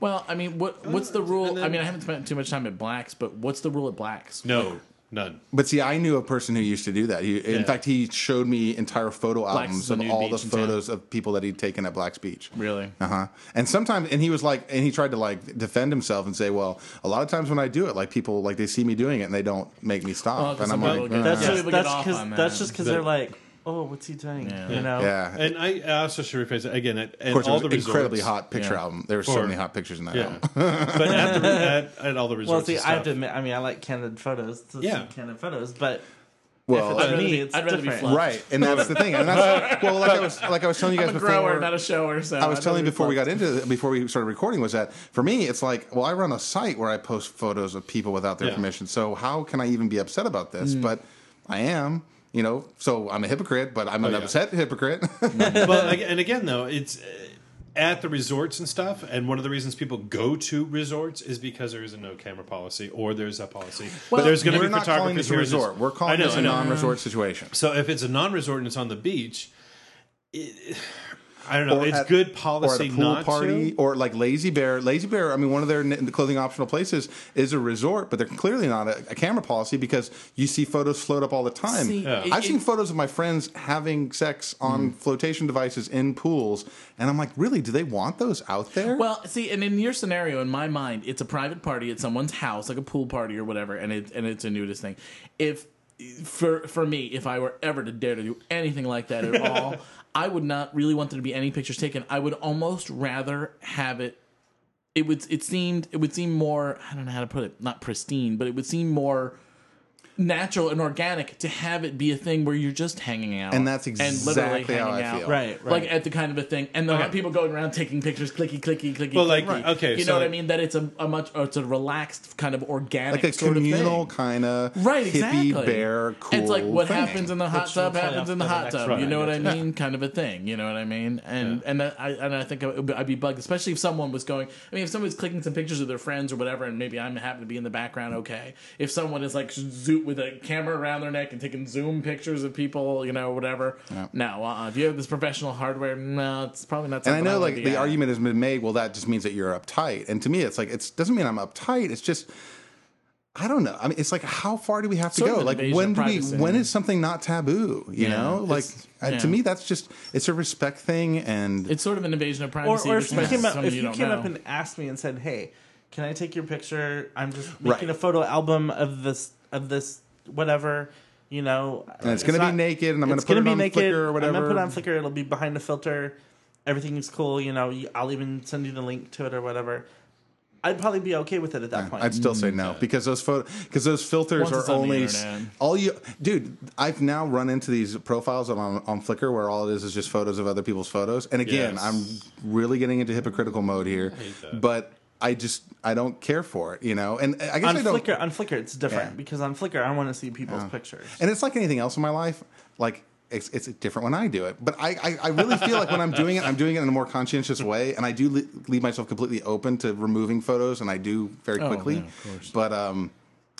S3: Well, I mean, what what's the rule?
S2: then-
S3: I mean, I haven't spent too much time at Blacks, but what's the rule at Blacks?
S2: no none.
S4: But see, I knew a person who used to do that. He, in
S2: Yeah.
S4: fact, he showed me entire photo
S3: Black's
S4: albums
S3: the
S4: of
S3: nude
S4: all the
S3: beach in town.
S4: photos of people that he'd taken at Black's Beach.
S3: Really?
S4: Uh huh. And sometimes, and he was like, and he tried to like defend himself and say, well, a lot of times when I do it, like people like they see me doing it and they don't make me stop.
S3: Well, 'cause
S4: and I'm
S3: some
S4: like,
S3: people get-
S4: "Uh."
S5: That's
S3: Yeah.
S5: just
S3: People get
S5: that's
S3: off
S5: because
S3: on
S5: that's
S3: that.
S5: just because they're like, oh, what's he doing?
S3: Yeah.
S5: You know.
S4: yeah.
S2: And I also should rephrase it again. At, at
S4: of course, it
S2: all
S4: was
S2: the
S4: an incredibly
S2: resorts-
S4: hot picture
S3: Yeah.
S4: album. There were so many hot pictures in that
S2: Yeah,
S4: album.
S2: but at, the, *laughs* at, at all the resorts.
S5: Well, see,
S2: and
S5: I have to admit, I mean, I like candid photos. To
S2: Yeah.
S5: see candid photos, but
S4: Well,
S5: if it's
S3: I'd
S5: me,
S3: be-
S5: it's
S3: I'd rather be
S5: different.
S3: fluffed.
S4: right, and that's the thing. And that's, *laughs* well, like I was like I was telling you guys
S3: I'm a
S4: before.
S3: grower, not a shower. So
S4: I was
S3: I'd
S4: telling you
S3: rather be
S4: before we got into it, before we started recording was that for me it's like well I run a site where I post photos of people without their
S2: Yeah.
S4: permission so how can I even be upset about this
S3: Mm.
S4: but I am you know so I'm a hypocrite but I'm an
S2: yeah.
S4: upset hypocrite *laughs*
S2: well, and again, though, it's uh, at the resorts and stuff, and one of the reasons people go to resorts is because there is a no camera policy, or there's a policy. but there's going to be photographers
S4: a
S2: who are just-
S4: resort. We're calling
S2: know,
S4: this a non-resort situation.
S2: So if it's a non-resort and it's on the beach, it, I don't know. It's
S4: at-
S2: good
S4: or at
S2: policy
S4: a pool
S2: not
S4: party,
S2: to.
S4: or like Lazy Bear. Lazy Bear. I mean, one of their n- clothing optional places is a resort, but they're clearly not a, a camera policy because you see photos float up all the time.
S3: See, Yeah. it-
S4: I've seen
S3: it-
S4: photos of my friends having sex on mm. flotation devices in pools, and I'm like, really? Do they want those out there?
S3: Well, see, and in your scenario, in my mind, it's a private party at someone's house, like a pool party or whatever, and it and it's a nudist thing. If for for me, if I were ever to dare to do anything like that at *laughs* all, I would not really want there to be any pictures taken. I would almost rather have it. It would. It seemed. It would seem more. I don't know how to put it. Not pristine, but it would seem more natural and organic to have it be a thing where you're just hanging out
S4: And that's
S3: literally
S4: exactly how
S3: hanging
S4: I
S3: out.
S4: feel.
S5: Right, right.
S3: like at the kind of a thing, and there aren't people going around taking pictures, clicky, clicky, clicky.
S2: Well, like,
S3: clicky.
S2: okay,
S3: you
S2: so
S3: know what I mean? That it's a, a much, it's a relaxed kind of organic,
S4: like a
S3: sort
S4: communal
S3: of thing.
S4: kind of
S3: Right,
S4: hippie
S3: exactly.
S4: bear cool.
S3: it's like what
S4: thing.
S3: happens in the hot
S5: Which
S3: tub happens in the hot tub.
S5: one,
S3: You know what I
S5: guess.
S3: mean? Kind of a thing. You know what I mean? And and that, I and I think I would- be bugged, especially if someone was going. I mean, if someone's clicking some pictures of their friends or whatever, and maybe I'm happen to be in the background. Okay, if someone is like zoom with a camera around their neck and taking zoom pictures of people, you know, whatever. No, uh, if you have this professional hardware, no, it's probably not.
S4: And I know,
S3: would
S4: like
S3: be
S4: the
S3: at.
S4: argument has been made. Well, that just means that you're uptight. And to me, it's like it doesn't mean I'm uptight. It's just I don't know. I mean, it's like how far do we have to
S3: Sort of
S4: go? Like when do we? When is something not taboo? You
S3: Yeah.
S4: know, like uh,
S3: yeah.
S4: to me, that's just it's a respect thing. And
S3: It's sort of an invasion of
S5: or,
S3: privacy.
S5: or
S3: which
S5: if you
S3: makes
S5: came up, if you
S3: don't
S5: came
S3: know.
S5: up and asked me and said, "Hey, can I take your picture? I'm just making
S4: Right.
S5: a photo album of this of this whatever." You know,
S4: And it's gonna be naked, and I'm gonna
S5: it's
S4: put it
S5: be
S4: on Flickr or whatever.
S5: I'm gonna put it on Flickr. It'll be behind a filter. Everything's cool. You know, I'll even send you the link to it or whatever. I'd probably be okay with it at that point.
S4: I'd still say no mm-hmm. because those photo because those filters
S3: Once
S4: are
S3: on
S4: only
S3: internet.
S4: all you dude. I've now run into these profiles on on Flickr where all it is is just photos of other people's photos. And again,
S2: Yes.
S4: I'm really getting into hypocritical mode here,
S2: that.
S4: but I just I don't care for it, you know. And I guess
S5: on
S4: I don't.
S5: Flickr, on Flickr, it's different
S4: Yeah.
S5: because on Flickr, I want to see people's pictures.
S4: And it's like anything else in my life, like. It's, it's different when I do it, but I, I, I really feel like when I'm doing it, I'm doing it in a more conscientious way, and I do le- leave myself completely open to removing photos, and I do very
S3: Oh,
S4: quickly.
S3: yeah, of course.
S4: But um,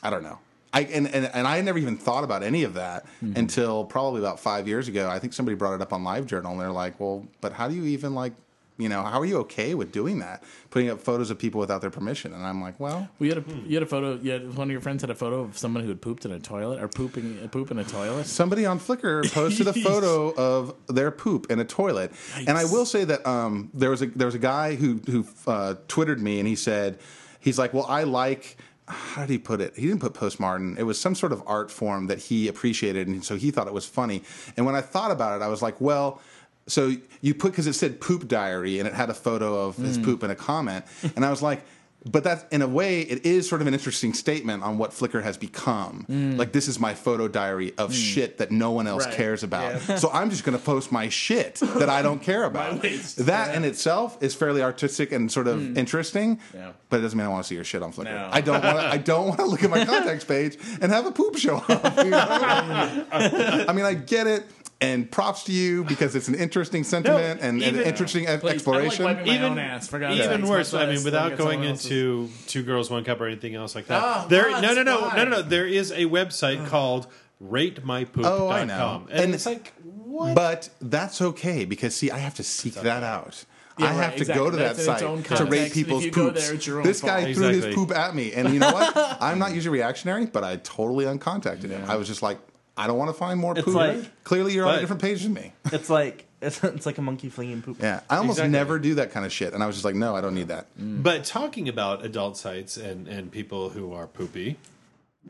S4: I don't know. I and, and and I never even thought about any of that
S3: Mm-hmm.
S4: until probably about five years ago. I think somebody brought it up on LiveJournal, and they're like, "Well, but how do you even like, you know, how are you okay with doing that? Putting up photos of people without their permission?" And I'm like, "Well,
S3: We had a you had a photo. You had, one of your friends had a photo of someone who had pooped in a toilet or pooping poop in a toilet.
S4: somebody on Flickr posted a *laughs* photo of their poop in a toilet, and I will say that um, there was a there was a guy who who uh, twittered me, and he said he's like, well, I like. How did he put it? He didn't put postmodern. It was some sort of art form that he appreciated, and so he thought it was funny. And when I thought about it, I was like, well, so you put because it said poop diary, and it had a photo of his mm. poop in a comment, and I was like. But that's in a way, it is sort of an interesting statement on what Flickr has become. Mm. Like, this is my photo diary of mm. shit that no one else
S3: Right.
S4: cares about. So I'm just going to post my shit that I don't care *laughs* about. that in itself is fairly artistic and sort of interesting.
S3: Yeah.
S4: But it doesn't mean I want to see your shit on Flickr.
S3: No.
S4: I don't want to. I don't want to look at my *laughs* contacts page and have a poop show up. you know? *laughs* I mean, I get it. And props to you because it's an interesting sentiment and, and
S2: even-
S4: interesting e-
S3: Please,
S4: exploration.
S3: I like wiping my
S2: Even-
S3: own ass. For
S2: Even worse, I mean, without going
S3: someone else's-
S2: into Two Girls One Cup or anything else like that.
S3: Oh,
S2: there,
S3: what?
S2: no, no, no, no, no, no. There is a website called RateMyPoop.com,
S4: Oh, I know.
S2: and,
S4: And-
S2: it's like what?
S4: But that's okay because see, I have to seek that out.
S3: Yeah,
S4: I
S3: right,
S4: have to
S3: exactly.
S4: go to
S3: That's
S4: that site to rate people's
S3: if you go
S4: poops.
S3: there, it's your own
S4: this guy
S3: fault.
S4: threw his poop at me, and you know what? I'm not usually reactionary, but I totally uncontacted him. I was just like, I don't want to find more
S5: It's
S4: poop.
S5: like-
S4: Clearly, you're on a different page than me. *laughs*
S5: It's like it's, *laughs* it's like a monkey flinging poop.
S4: Yeah, I almost
S2: Exactly.
S4: never do that kind of shit, and I was just like, no, I don't need that. Mm.
S2: But talking about adult sites and, and people who are poopy.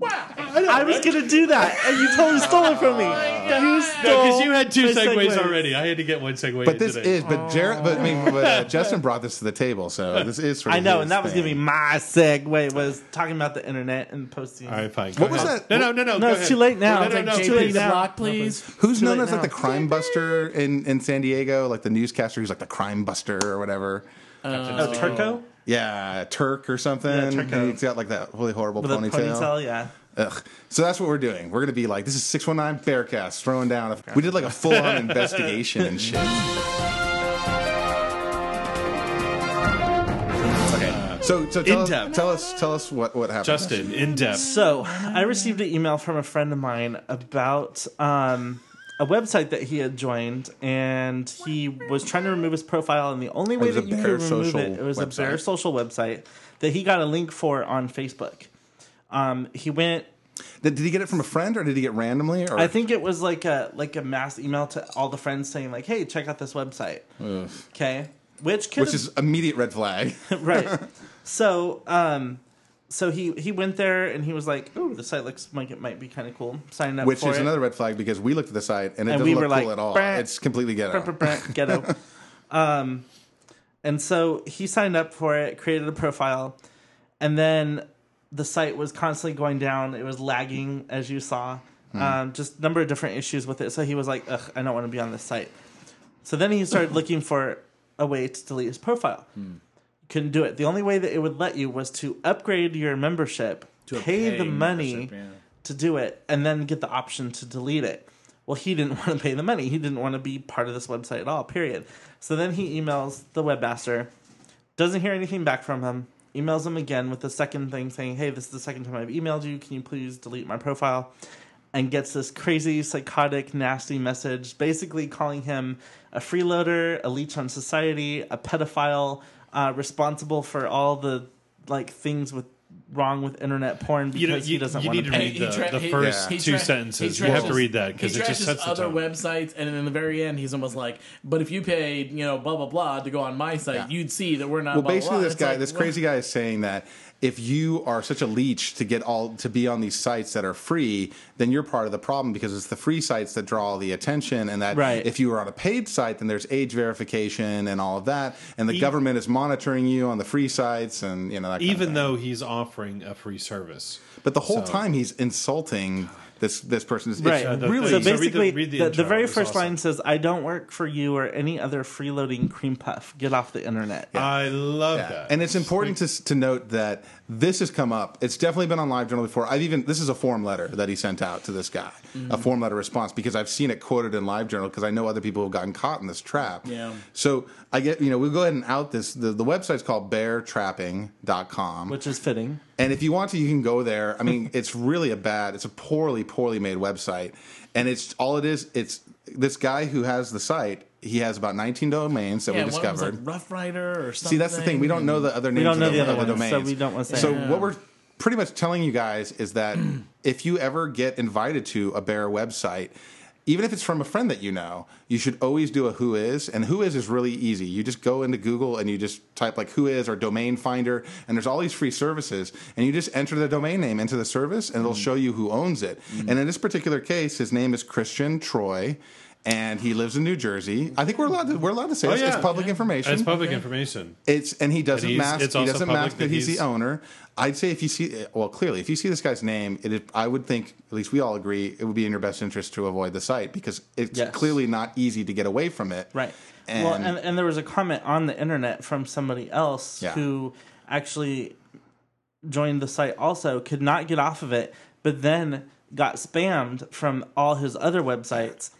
S5: I was gonna do that, and you totally stole it from me. You stole
S2: Because you had two
S5: my
S2: segues
S5: segues.
S2: already. I had to get one segue.
S4: But this
S2: today.
S4: is, but Jared, but I mean, but uh, *laughs* Justin brought this to the table, so this is sort of.
S5: I know, and that was gonna be my segue. Was talking about the internet and posting.
S2: All right, fine.
S4: What
S2: Go
S4: was
S2: ahead.
S4: that?
S2: No, no, no, no.
S5: No, it's too late now.
S2: No,
S5: It's
S2: no, no.
S5: JP
S3: JP
S5: late
S3: the
S5: now.
S3: block, please.
S4: Who's
S5: Too
S4: known as like the crime buster in, in San Diego, like the newscaster who's like the crime buster or whatever?
S5: Oh, Turco
S4: yeah, Turk or something.
S5: Yeah,
S4: He's got like that really horrible
S5: With
S4: ponytail.
S5: ponytail. Yeah.
S4: Ugh. So that's what we're doing. We're gonna be like, this is 619 Bearcast, throwing down. We did like a full on investigation and shit. Okay. So, so tell,
S2: In-depth.
S4: us, tell us tell us what what happened.
S2: Justin, in depth.
S5: So I received an email from a friend of mine about um, a website that he had joined, and he was trying to remove his profile, and the only way that you could remove it, it was a
S4: website.
S5: Bear Social website that he got a link for on Facebook. Um, he went.
S4: Did, did he get it from a friend or did he get randomly? Or
S5: I think it was like a like a mass email to all the friends saying like, "Hey, check out this website." Okay, which could
S4: which is immediate red flag. *laughs*
S5: right. *laughs* So, um, so he he went there and he was like, "Ooh, the site looks like it might be kind of cool." Signing up
S4: Which is
S5: it.
S4: another red flag because we looked at the site and it
S5: And
S4: doesn't
S5: we
S4: look cool
S5: like,
S4: at all. It's completely ghetto.
S5: Brr, brr, brr, ghetto. *laughs* um, and so he signed up for it, created a profile, and then the site was constantly going down. It was lagging, as you saw. Um, just a number of different issues with it. So he was like, Ugh, I don't want to be on this site. So then he started looking for a way to delete his profile. Couldn't do it. The only way that it would let you was to upgrade your membership,
S3: To
S5: pay the money
S3: yeah.
S5: to do it, and then get the option to delete it. Well, he didn't *laughs* want to pay the money. He didn't want to be part of this website at all, period. So then he emails the webmaster, doesn't hear anything back from him, emails him again with the second thing saying, Hey, this is the second time I've emailed you. Can you please delete my profile? And gets this crazy, psychotic, nasty message basically calling him a freeloader, a leech on society, a pedophile, uh, responsible for all the like things with wrong with internet porn because
S2: You know,
S5: he doesn't
S2: you
S5: want
S2: need
S5: to
S2: to
S5: pay.
S2: read
S3: He
S2: the,
S3: tra-
S2: the
S3: he-
S2: first
S3: he
S2: two
S3: tra-
S2: sentences.
S3: he
S2: You have to read that because
S3: he
S2: it just sets
S3: other
S2: tone.
S3: websites, and then in the very end, he's almost like, "But if you paid, you know, blah blah blah to go on my site,
S4: Yeah.
S3: you'd see that we're not."
S4: Well,
S3: blah, blah,
S4: basically,
S3: blah."
S4: this
S3: It's
S4: guy,
S3: like,
S4: this
S3: what?
S4: crazy guy, is saying that if you are such a leech to get all to be on these sites that are free, then you're part of the problem because it's the free sites that draw all the attention, and that
S5: Right.
S4: if you are on a paid site, then there's age verification and all of that, and the
S2: Even-
S4: government is monitoring you on the free sites, and you know that kind of
S2: Even though he's offering a free service.
S4: but the whole
S2: So-
S4: time he's insulting this this person. It's
S5: Right.
S2: the
S4: really.
S5: so
S2: thing- so read the-
S5: basically,
S2: read the
S5: the, the, very first
S2: awesome.
S5: line says, "I don't work for you or any other freeloading cream puff. Get off the internet."
S2: I love
S4: Yeah.
S2: that.
S4: And it's important to, to note that this has come up. It's definitely been on LiveJournal before. I've even this is a form letter that he sent out to this guy, a mm-hmm. form letter response because I've seen it quoted in LiveJournal because I know other people have gotten caught in this trap.
S3: Yeah.
S4: So I get you know we'll go ahead and out this. The, the website's called beartrapping.com.
S5: which is fitting.
S4: And if you want to, you can go there. I mean, *laughs* it's really a bad, it's a poorly, poorly made website. And it's all it is, it's this guy who has the site, he has about 19 domains that
S3: Yeah,
S4: we
S3: one of them's
S4: discovered.
S3: like Rough Rider or something.
S4: See, that's the thing. We don't know the other names we
S5: don't know
S4: of
S5: the other ones, so we don't wanna say
S4: So what we're pretty much telling you guys is that *clears throat* if you ever get invited to a Bear website, even if it's from a friend that you know, you should always do a who is. And who is is really easy. You just go into Google and you just type like who is or domain finder, and there's all these free services, and you just enter the domain name into the service, and
S5: Mm.
S4: it'll show you who owns it. And in this particular case, his name is Christian Troy. And he lives in New Jersey. I think we're allowed to we're allowed to say
S2: Oh,
S4: this.
S2: yeah.
S4: It's public information.
S2: It's public information.
S4: It's and he doesn't
S2: And
S4: mask. He doesn't mask that
S2: that
S4: he's,
S2: he's-
S4: the owner. I'd say if you see, eh, well, clearly, if you see this guy's name, it is, I would think, at least we all agree, it would be in your best interest to avoid the site because it's
S5: Yes.
S4: clearly not easy to get away from it.
S5: Right.
S4: And,
S5: well, and, and there was a comment on the internet from somebody else
S4: Yeah.
S5: who actually joined the site also, could not get off of it, but then got spammed from all his other websites.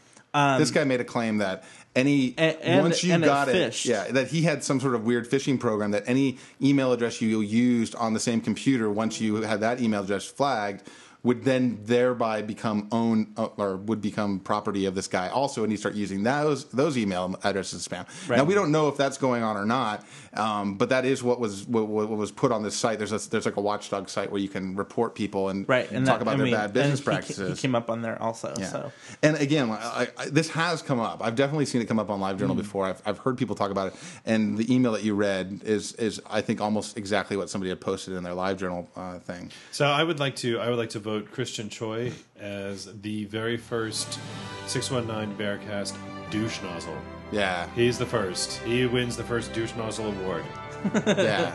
S4: this um, guy made a claim that any
S5: And-
S4: once you
S5: and
S4: got it,
S5: phished.
S4: yeah, that he had some sort of weird phishing program that any email address you used on the same computer, once you had that email address flagged, would then thereby become own uh, or would become property of this guy also, and he start using those those email addresses as spam. Now we don't know if that's going on or not, um, but that is what was what, what was put on this site. There's a, there's like a watchdog site where you can report people and,
S5: Right.
S4: and
S5: And
S4: talk about
S5: I
S4: their
S5: mean,
S4: bad
S5: and
S4: business
S5: he-
S4: practices.
S5: He came up on there also.
S4: Yeah.
S5: So
S4: And again, I, I, this has come up. I've definitely seen it come up on
S5: Mm.
S4: LiveJournal before. I've, I've heard people talk about it. And the email that you read is, is I think, almost exactly what somebody had posted in their LiveJournal uh, thing.
S2: So I would like to I would like to vote Christian Troy as the very first 619 Bearcast douche nozzle.
S4: Yeah,
S2: He's the first. He wins the first douche nozzle award. *laughs*
S4: yeah.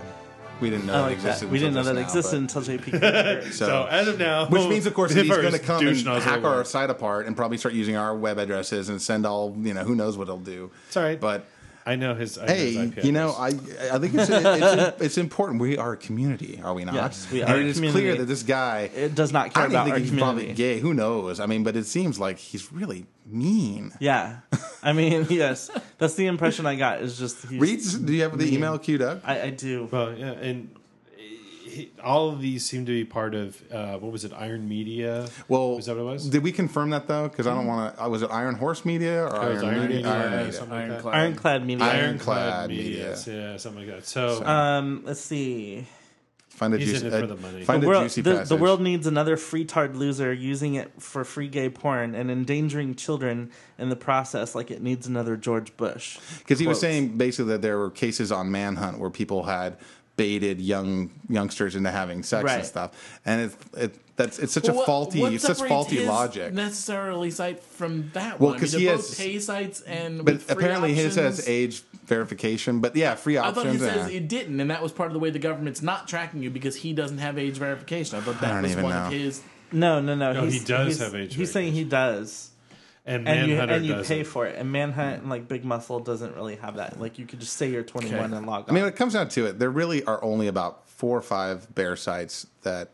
S4: We didn't know
S5: I
S4: that
S5: like
S4: existed.
S5: that. We didn't know
S4: until
S5: that
S4: now,
S5: existed
S4: but-
S5: until JP. *laughs* came here.
S4: So,
S2: So as of now,
S4: which means, of course, he's going to come and
S2: nozzle
S4: hack our site apart and probably start using our web addresses and send all, you know, who knows what he'll do.
S2: It's all right.
S4: But
S2: I know his. I know his
S4: Hey,
S2: IP
S4: you know. I I think it's it's, it's important. We are a community, are we not?
S5: Yes, we
S4: And
S5: are a
S4: it is
S5: community.
S4: clear that this guy
S5: It does not care
S4: I
S5: about
S4: think
S5: our
S4: he's
S5: community.
S4: probably gay. Who knows? I mean, but it seems like he's really mean.
S5: Yeah, I mean, *laughs* yes, that's the impression I got. Is just he's,
S4: Reeds, do you have the email queued up?
S5: I, I do.
S2: well, yeah, and he- all of these seem to be part of uh, what was it? Iron Media.
S4: Well,
S2: is that what it was?
S4: Did we confirm that though? Because I don't want to. Was it Iron Horse Media or Iron,
S2: Iron
S4: Media?
S2: Media,
S4: Iron
S2: yeah,
S4: Media.
S2: something.
S3: Ironclad.
S5: Ironclad Media.
S4: Iron-
S2: Ironclad
S4: Ironclad
S2: Media.
S4: Media.
S2: Yeah, something like that. So
S5: Um, let's see.
S4: Find a
S2: He's
S4: juicy.
S2: in for
S4: uh,
S2: the money.
S4: Find
S5: The
S4: a
S5: world,
S4: juicy
S5: the, the world needs another free freetard loser using it for free gay porn and endangering children in the process, like it needs another George Bush.
S4: Because he was saying basically that there were cases on Manhunt where people had baited young youngsters into having sex and stuff, and it's it, that's it's such
S3: Well,
S4: a faulty,
S3: what
S4: it's such faulty
S3: his
S4: logic.
S3: Necessarily cite from that
S4: Well,
S3: one.
S4: 'cause
S3: I mean,
S4: he
S3: they're
S4: has-
S3: pay sites and
S4: But
S3: with free
S4: apparently his
S3: options.
S4: has age verification. But yeah, free options.
S3: I thought he says
S4: yeah.
S3: it didn't, and that was part of the way the government's not tracking you because he doesn't have age verification. I thought
S4: I
S3: that
S4: don't
S3: was
S4: even
S3: one
S4: know.
S3: of his.
S5: No, no, no.
S2: No, he does have age
S5: He's saying he does,
S2: and
S5: and you and you
S2: doesn't.
S5: pay for it. And Manhunt and like Big Muscle doesn't really have that. Like you could just say you're 21
S3: Okay.
S5: and log on.
S4: I mean, when it comes down to it, there really are only about four or five bear sites that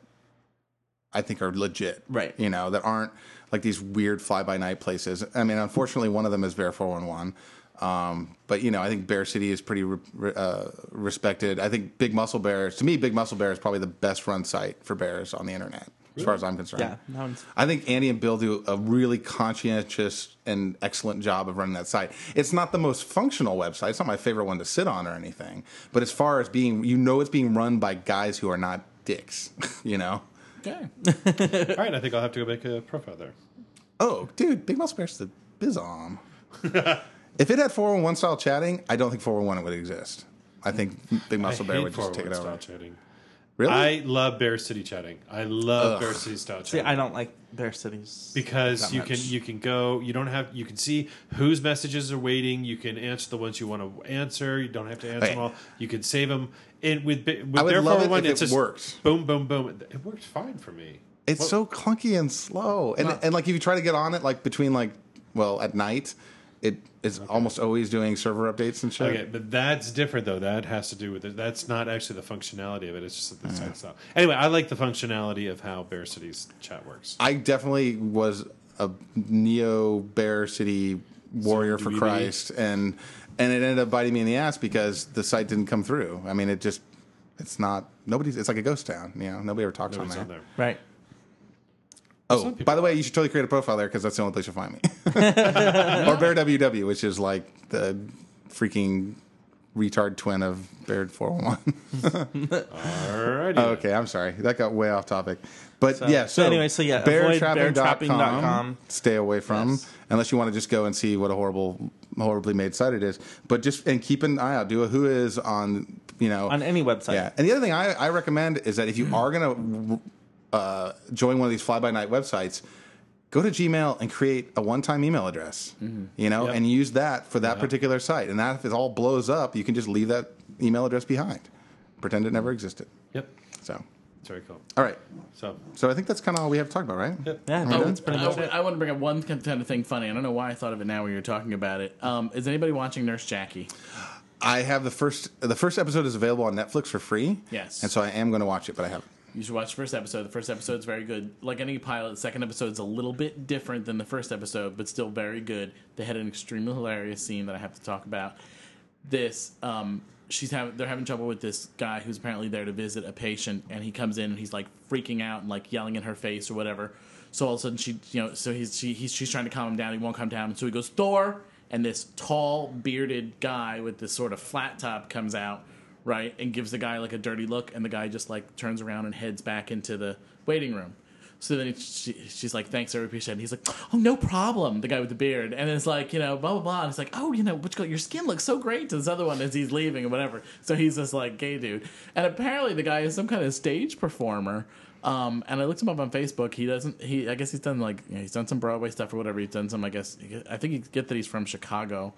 S4: I think are legit.
S5: Right.
S4: You know, that aren't like these weird fly by night places. I mean, unfortunately, one of them is Bear 411. Um, but, you know, I think Bear City is pretty re- re- uh, respected. I think Big Muscle Bear, to me, Big Muscle Bear is probably the best run site for bears on the internet, as far as I'm concerned.
S5: yeah, that one's
S4: I think Andy and Bill do a really conscientious and excellent job of running that site. It's not the most functional website. It's not my favorite one to sit on or anything. But as far as being, you know, it's being run by guys who are not dicks. *laughs* You know.
S3: Okay. *laughs*
S2: All right, I think I'll have to go make a profile there.
S4: Oh, dude, Big Muscle Bear's the bizom. if it had 411 style chatting, I don't think 411 would exist. I think Big Muscle
S2: I
S4: Bear would just take it
S2: 411
S4: over.
S2: Oh chatting.
S4: Really?
S2: I love Bear City chatting. I love
S4: Ugh.
S2: Bear City style
S5: see.
S2: chatting.
S5: I don't like Bear Cities
S2: because
S5: that
S2: you
S5: much.
S2: can you can go you don't have you can see whose messages are waiting you can answer the ones you want to answer you don't have to answer
S4: Hey.
S2: them all you can save them and with Bi- with
S4: I would
S2: Bear
S4: love it
S2: 411,
S4: if
S2: it's
S4: it
S2: just
S4: worked.
S2: boom boom boom it works fine for me
S4: It's
S2: Well-
S4: so clunky and slow, and and like if you try to get on it, like between like well at night, it is almost always doing server updates and shit.
S2: Okay, but that's different though. That has to do with it. That's not actually the functionality of it. It's just that the site style. Anyway, I like the functionality of how Bear City's chat works.
S4: I definitely was a neo Bear City warrior for. Christ, and and it ended up biting me in the ass because the site didn't come through. I mean, it just it's not nobody's. It's like a ghost town. You know, nobody ever talks
S2: Nobody's
S4: on
S2: on
S4: there.
S2: there.
S5: right.
S4: Oh, by the way, you should totally create a profile there because that's the only place you'll find me. *laughs* or Bear WW, which is like the freaking retard twin of Bear 411.
S2: Alrighty. *laughs*
S4: Okay, I'm sorry. That got way off topic. But
S5: So-
S4: yeah,
S5: so
S4: so,
S5: anyway, so yeah,
S4: beartrapping.com. Stay away from
S5: Yes.
S4: unless you want to just go and see what a horrible, horribly made site it is. But just and keep an eye out. Do a who is on you know
S5: On any website.
S4: yeah. And the other thing I, I recommend is that if you *clears throat* are going to uh, join one of these fly by night websites, go to Gmail and create a one time email address, you know,
S2: Yep.
S4: and use that for that particular site. And that if it all blows up, you can just leave that email address behind, pretend it never existed.
S2: Yep.
S4: So,
S2: It's very cool.
S4: all right.
S2: So
S4: So I think that's kind of all we have to talk about, right?
S2: Yep.
S5: Yeah,
S4: Oh,
S5: that's pretty
S3: I,
S5: it.
S3: I want to bring up one kind of thing funny. I don't know why I thought of it now when you were talking about it. Um, is anybody watching Nurse Jackie?
S4: I have the first. The first episode is available on Netflix for free.
S3: Yes.
S4: and so I am going to watch it, but I haven't.
S3: You should watch the first episode. The first episode's very good. Like any pilot, the second episode's a little bit different than the first episode, but still very good. They had an extremely hilarious scene that I have to talk about. This, um, she's having they're having trouble with this guy who's apparently there to visit a patient, and he comes in and he's like freaking out and like yelling in her face or whatever. So all of a sudden she, you know, so he's she, he's she's trying to calm him down. He won't calm down, so he goes Thor, and this tall bearded guy with this sort of flat top comes out right and gives the guy like a dirty look and the guy just like turns around and heads back into the waiting room so then she, she's like thanks i appreciate it and he's like oh no problem the guy with the beard and it's like you know blah blah blah and it's like oh you know what you your skin looks so great to this other one as he's leaving and whatever so he's this like gay dude and apparently the guy is some kind of stage performer um, and I looked him up on Facebook. He doesn't. He I guess he's done like you know, he's done some Broadway stuff or whatever. He's done some. I guess I think you get that he's from Chicago.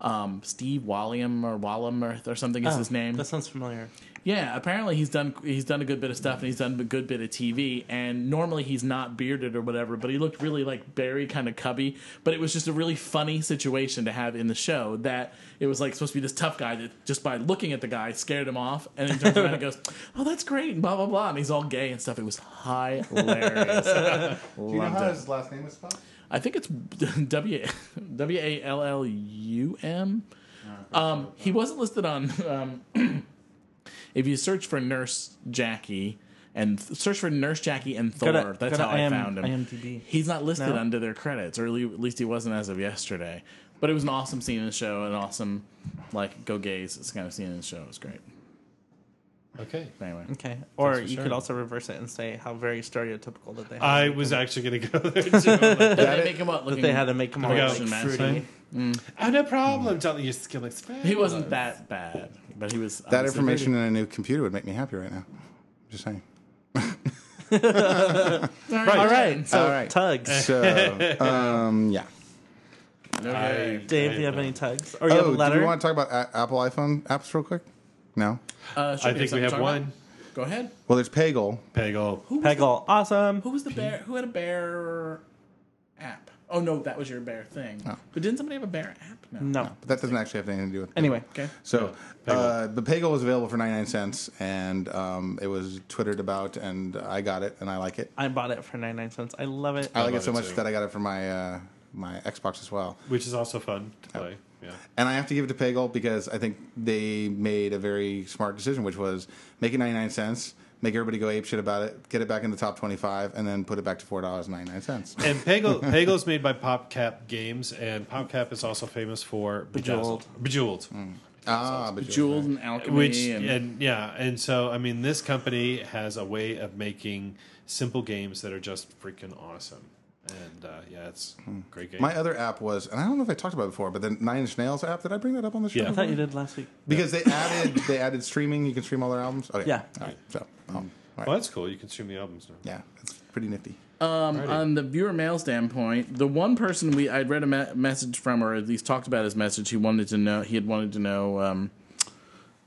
S3: Um, Steve Walliam or Wallum or, or something is
S5: Oh,
S3: his name.
S5: That sounds familiar.
S3: Yeah, apparently he's done he's done a good bit of stuff and he's done a good bit of TV. And normally he's not bearded or whatever, but he looked really like Barry kind of cubby. But it was just a really funny situation to have in the show that it was like supposed to be this tough guy that just by looking at the guy scared him off, and then he turns around and goes, "Oh, that's great," and blah blah blah, and he's all gay and stuff. It was *laughs* hilarious. Loved it.
S4: His last name is spelled?
S3: I think it's *laughs* W W A L L U M. Um, he wasn't listed on. Um, *clears throat* If you search for Nurse Jackie and th- search for Nurse Jackie and
S5: Go
S3: Thor,
S5: to-
S3: that's
S5: go to
S3: how I
S5: IM
S3: found him.
S5: IMDb.
S3: He's not listed
S5: No?
S3: under their credits, or at le- at least he wasn't as of yesterday. But it was an awesome scene in the show, an awesome like go gaze. It's kind of scene in the show. It was great.
S2: Okay.
S3: Anyway,
S5: Okay. Or you
S2: sharing.
S5: could also reverse it and say how very stereotypical that they. Had
S2: I was
S5: him-
S2: actually going to go *laughs* there too.
S3: they make him up
S5: that
S3: looking.
S5: they had to make him all
S2: Yeah.
S5: like
S3: Russian
S5: fruity.
S2: oh, no problem. Tell your skill like
S3: He wasn't that bad, but he was.
S4: That information
S3: pretty-
S4: in a new computer would make me happy right now. Just saying. *laughs*
S5: All right. So
S4: All right.
S5: tugs.
S4: So, um, yeah.
S3: Okay.
S5: Dave, do you have any tugs? Or you have a
S4: Oh, do
S5: letter?
S4: we want to talk about a- Apple iPhone apps real quick? No.
S3: Uh,
S2: I think we have one.
S3: about? Go ahead.
S4: Well, there's Pagel.
S2: Peggle.
S5: Peggle. Awesome.
S3: Who was the bear? Who had a bear app? Oh no, that was your bear thing. But didn't somebody have a bear app? No.
S5: No.
S4: But that doesn't actually have anything to do with
S5: Anyway.
S3: Okay.
S4: So,
S2: Pagel.
S4: uh, the Pagel was available for 99 cents, and um, it was twittered about, and I got it, and I like it.
S5: I bought it for 99 cents. I love it.
S4: I like it so
S2: it
S4: much
S2: too.
S4: that I got it for my uh, my Xbox as well.
S2: Which is also fun to play. Yeah.
S4: And I have to give it to Pagel because I think they made a very smart decision, which was make it 99 cents, make everybody go ape shit about it, get it back in the top 25, and then put it back to $4.99.
S2: And Peggle, Peggle's *laughs* made by PopCap Games, and PopCap is also famous for
S5: Bejeweled.
S2: Bejeweled.
S4: ah, but
S3: Jeweled and alchemy.
S2: Which
S3: and,
S2: and yeah, and so I mean, this company has a way of making simple games that are just freaking awesome. And uh, yeah, it's a great game.
S4: My other app was, and I don't know if I talked about it before, but the Nine Inch Nails app. Did I bring that up on the show?
S2: Yeah.
S5: I thought you did last week.
S4: Because they added they added streaming. You can stream all their albums. Okay.
S5: Yeah.
S4: All right. So, oh, all right.
S2: well, that's cool. You can stream the albums now.
S4: yeah, it's pretty nifty.
S3: um, on the viewer mail standpoint, the one person we I'd read a me- message from, or at least talked about his message, he wanted to know. He had wanted to know. Um,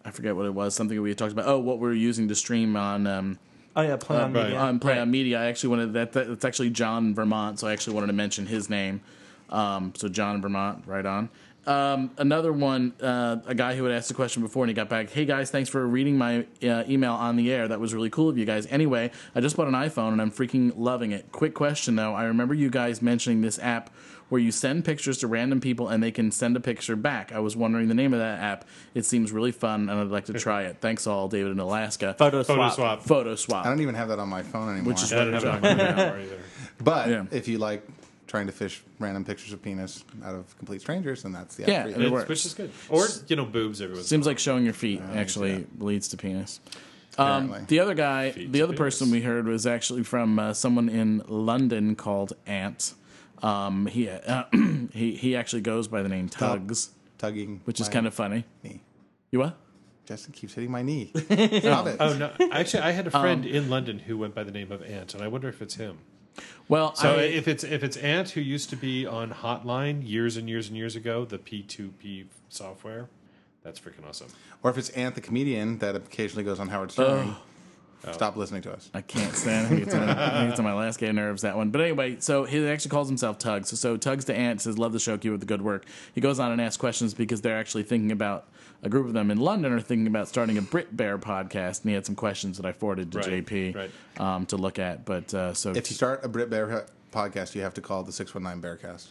S3: I forget what it was. Something we had talked about. Oh, what we're using to stream on. Um,
S5: Oh yeah, play on
S2: right.
S5: media.
S3: on Play
S5: Right.
S3: on Media. I actually wanted that. that it's actually John Vermont, so I actually wanted to mention his name. Um, so John Vermont, right on. Um, another one, uh, a guy who had asked a question before and he got back. Hey guys, thanks for reading my uh, email on the air. That was really cool of you guys. Anyway, I just bought an iPhone and I'm freaking loving it. Quick question though, I remember you guys mentioning this app where you send pictures to random people and they can send a picture back. I was wondering the name of that app. It seems really fun and I'd like to try it. Thanks all, David in Alaska.
S5: Photo swap.
S2: Photo
S5: swap.
S2: swap.
S3: Photo swap.
S4: I don't even have that on my phone anymore.
S3: Which is
S2: Yeah, I don't have it on my radar either. *laughs*
S4: but
S3: Yeah.
S4: if you like trying to fish random pictures of penis out of complete strangers, then that's the app
S3: Yeah,
S4: for you.
S3: it works.
S2: which is good. Or you know, boobs everyone.
S3: Seems like showing your feet
S4: I
S3: actually
S4: see
S3: leads to penis. Um,
S4: Apparently.
S3: the other guy,
S2: Feet
S3: the
S2: to
S3: other person we heard was actually from uh, someone in London called Ant. Um, he uh, *clears throat* he he actually goes by the name Tugs,
S4: tugging,
S3: which is kind of funny.
S4: knee.
S3: You what?
S4: Justin keeps hitting my knee. *laughs* Stop it.
S2: Oh no! Actually, I had a
S3: Um,
S2: friend in London who went by the name of Ant, and I wonder if it's him.
S3: Well,
S2: So
S3: I,
S2: if it's if it's Ant who used to be on Hotline years and years and years ago, the P2P software, that's freaking awesome.
S4: Or if it's Ant the comedian that occasionally goes on Howard Stern.
S2: Oh.
S4: Stop listening to us.
S3: I can't stand it. It's on, I think it's on my last gay nerves, that one. But anyway, so he actually calls himself Tugs. So Tugs to Ant says, Love the show, keep up the good work. He goes on and asks questions because they're actually thinking about, a group of them in London are thinking about starting a Brit Bear podcast. And he had some questions that I forwarded to
S2: Right,
S3: JP
S2: right.
S3: Um, to look at. But uh, so.
S4: If you start a Brit Bear podcast, you have to call the 619 Bearcast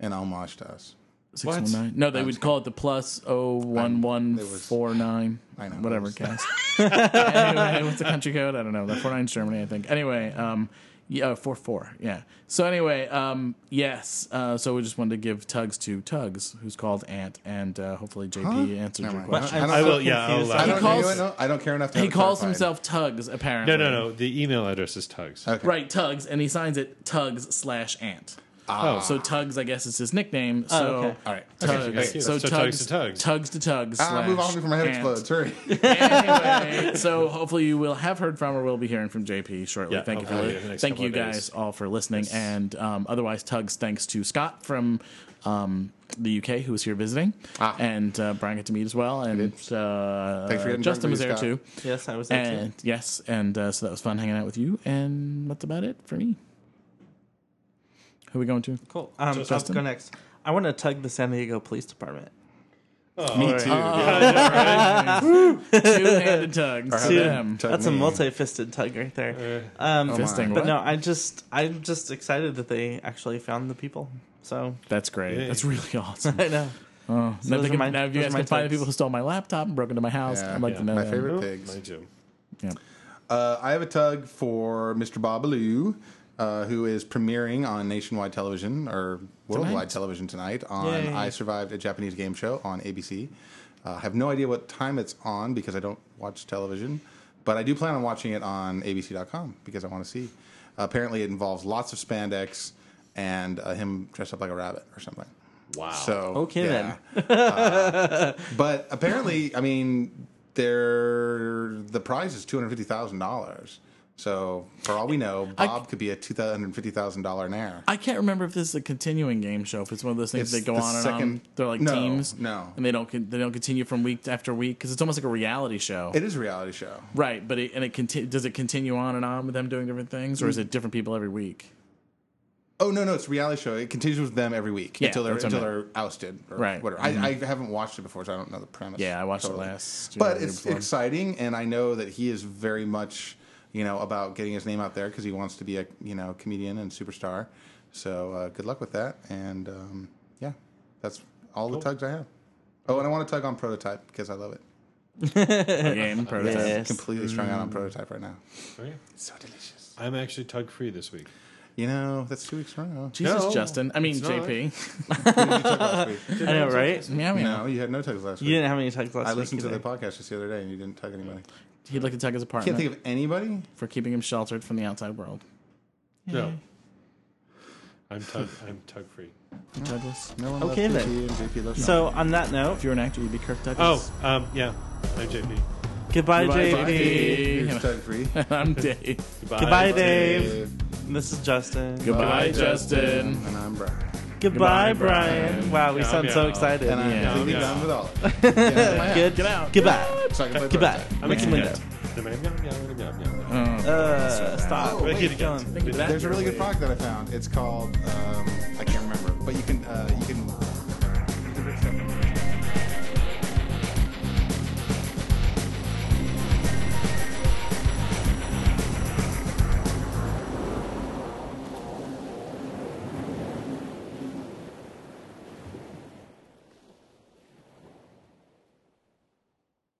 S4: in homage to us.
S3: 619? No, they would call it the plus
S4: It
S3: 01149.
S4: I know.
S3: Whatever,
S4: It
S3: cast. *laughs* anyway, what's the country code? I don't know. The 49 is Germany, I think. Anyway, um, yeah, 4 4. Yeah. So, anyway, um, yes. Uh, so, we just wanted to give tugs to Tugs, who's called Ant, and uh, hopefully JP answered
S4: Never
S3: your
S4: mind.
S3: question.
S4: I don't-
S2: I will. Yeah, I'll
S5: confused.
S2: allow
S4: I
S2: it.
S4: don't,
S3: calls-
S4: you know what? I don't care enough to
S3: He
S4: have it
S3: calls
S4: clarified.
S3: himself Tugs, apparently.
S2: No, no, no. The email address is Tugs.
S4: Okay.
S3: Right, Tugs, and he signs it Tugs slash Ant.
S2: Oh,
S3: So Tugs, I guess, is his nickname. So
S5: Oh, okay.
S3: all right, Tugs.
S2: okay,
S3: So,
S2: so
S3: Tugs,
S2: Tugs to Tugs.
S3: Tugs to Tugs.
S4: Ah, move on before my head
S3: Ant.
S4: explodes. Hurry. *laughs*
S3: anyway, so hopefully you will have heard from or will be hearing from JP shortly.
S2: Yeah,
S3: thank you for
S2: hopefully
S3: li-
S2: in the next
S3: thank you guys
S2: days.
S3: all for listening, and um, otherwise tugs thanks to Scott from um, the UK who was here visiting,
S4: Ah.
S3: and uh, Brian got to meet as well, and uh,
S4: Thanks for getting
S3: Justin was there
S4: you,
S3: too,
S5: Yes, I was there too.
S3: yes, and uh, so that was fun hanging out with you, and that's about it for me. Who are we going to?
S5: Cool. Um, I'll
S3: Justin?
S5: go next. I want to tug the San Diego Police Department.
S4: Me too. *laughs*
S3: Two-handed *laughs* tugs.
S4: Or
S3: to
S4: have
S3: them.
S4: Tug
S5: That's a multi-fisted tug right there. Um,
S4: Oh,
S3: Fisting.
S5: but
S3: what?
S5: no, I just I'm just excited that they actually found the people. So
S3: That's great.
S2: Yay.
S3: That's really *laughs* awesome.
S5: I know.
S3: Oh, now,
S5: those
S3: they
S5: are
S3: can-
S5: my-
S3: now if you guys
S5: are
S3: can find the people who stole my laptop and broke into my house,
S4: Yeah.
S3: I'd like
S2: Yeah.
S3: to know.
S4: My
S3: that.
S4: favorite
S2: Oh,
S4: pigs.
S2: mine too.
S3: Yeah.
S4: Uh, I have a tug for Mr. Babalu, uh, who is premiering on nationwide television or worldwide
S3: Tonight?
S4: television tonight on
S5: Yay.
S4: I Survived a Japanese Game Show on ABC. Uh, I have no idea what time it's on because I don't watch television, but I do plan on watching it on ABC.com because I want to see. apparently, it involves lots of spandex and uh, him dressed up like a rabbit or something.
S2: Wow.
S4: So
S5: Okay,
S4: yeah. Uh, but apparently, I mean, they're the prize is two hundred fifty thousand dollars. So for all we know,
S3: I-
S4: Bob could be a two hundred fifty thousand dollar nair.
S3: I can't remember if this is a continuing game show. If it's one of those things
S4: It's
S3: that go on and on. They're like
S4: No,
S3: teams.
S4: no.
S3: and they don't they don't continue from week after week because it's almost like a reality show.
S4: It is a reality show.
S3: right, but it, and it conti- does it continue on and on with them doing different things, or
S4: Mm.
S3: is it different people every week?
S4: Oh no, no, it's a reality show. It continues with them every week
S3: Yeah,
S4: until they're
S3: I
S4: until they're ousted or
S3: Right. Mm-hmm.
S4: whatever. I, I haven't watched it before, so I don't know the premise.
S3: Yeah, I watched
S4: totally.
S3: it last.
S4: But it's
S3: before.
S4: exciting, and I know that he is very much, you know, about getting his name out there because he wants to be a, you know, comedian and superstar. So uh, good luck with that, and um, yeah, that's all the tugs I have. Oh, and I want to tug on Prototype because I love it.
S3: A game *laughs* prototype.
S4: I'm
S5: Yes.
S4: completely strung out on Prototype right now.
S2: Okay.
S4: It's so delicious.
S2: I'm actually tug free this week.
S4: You know, that's two weeks in a row.
S3: Jesus,
S2: No,
S3: Justin. I mean. JP. *laughs*
S4: You did tug last week.
S5: I know, right?
S3: Yeah, yeah.
S4: No, you had no tugs last week.
S5: You didn't have any tugs last
S4: I
S5: week I
S4: listened to
S5: either.
S4: the podcast just the other day, and you didn't tug anybody.
S3: He'd like to tug his apartment.
S4: Can't think of anybody.
S3: for keeping him sheltered from the outside world.
S2: No. I'm tug. I'm tug free.
S3: Douglas.
S4: No one
S5: Okay,
S4: loves
S5: then.
S4: JP, and JP loves
S5: So on that note,
S3: If you're an actor, you'd be Kirk
S2: Oh,
S3: Douglas.
S2: um, yeah. I'm JP.
S5: goodbye,
S3: Goodbye,
S5: JP.
S3: JP.
S4: Here's tug free. *laughs*
S3: I'm Dave.
S2: Goodbye.
S5: Goodbye,
S2: Dave.
S5: Dave. This is Justin.
S3: Goodbye,
S2: Bye,
S3: Justin.
S4: And I'm Brian.
S5: Goodbye,
S3: Goodbye,
S5: Brian.
S3: Brian.
S5: Wow, we
S2: Meow,
S5: sound so
S2: meow.
S5: excited.
S4: And I'm
S3: Yeah.
S4: completely
S2: Yeah.
S4: done with all of it. *laughs* Get out of my house.
S5: Good.
S3: Get out.
S5: Goodbye.
S4: So I can play
S5: Goodbye.
S4: Prototype.
S2: I'm
S5: Next
S2: a
S5: window.
S3: Oh.
S5: Uh, stop.
S2: Oh, wait,
S5: Keep
S2: again.
S5: going.
S3: Think of that
S4: There's a really good
S3: way.
S4: product that I found. It's called um, I can't remember, but you can uh, you can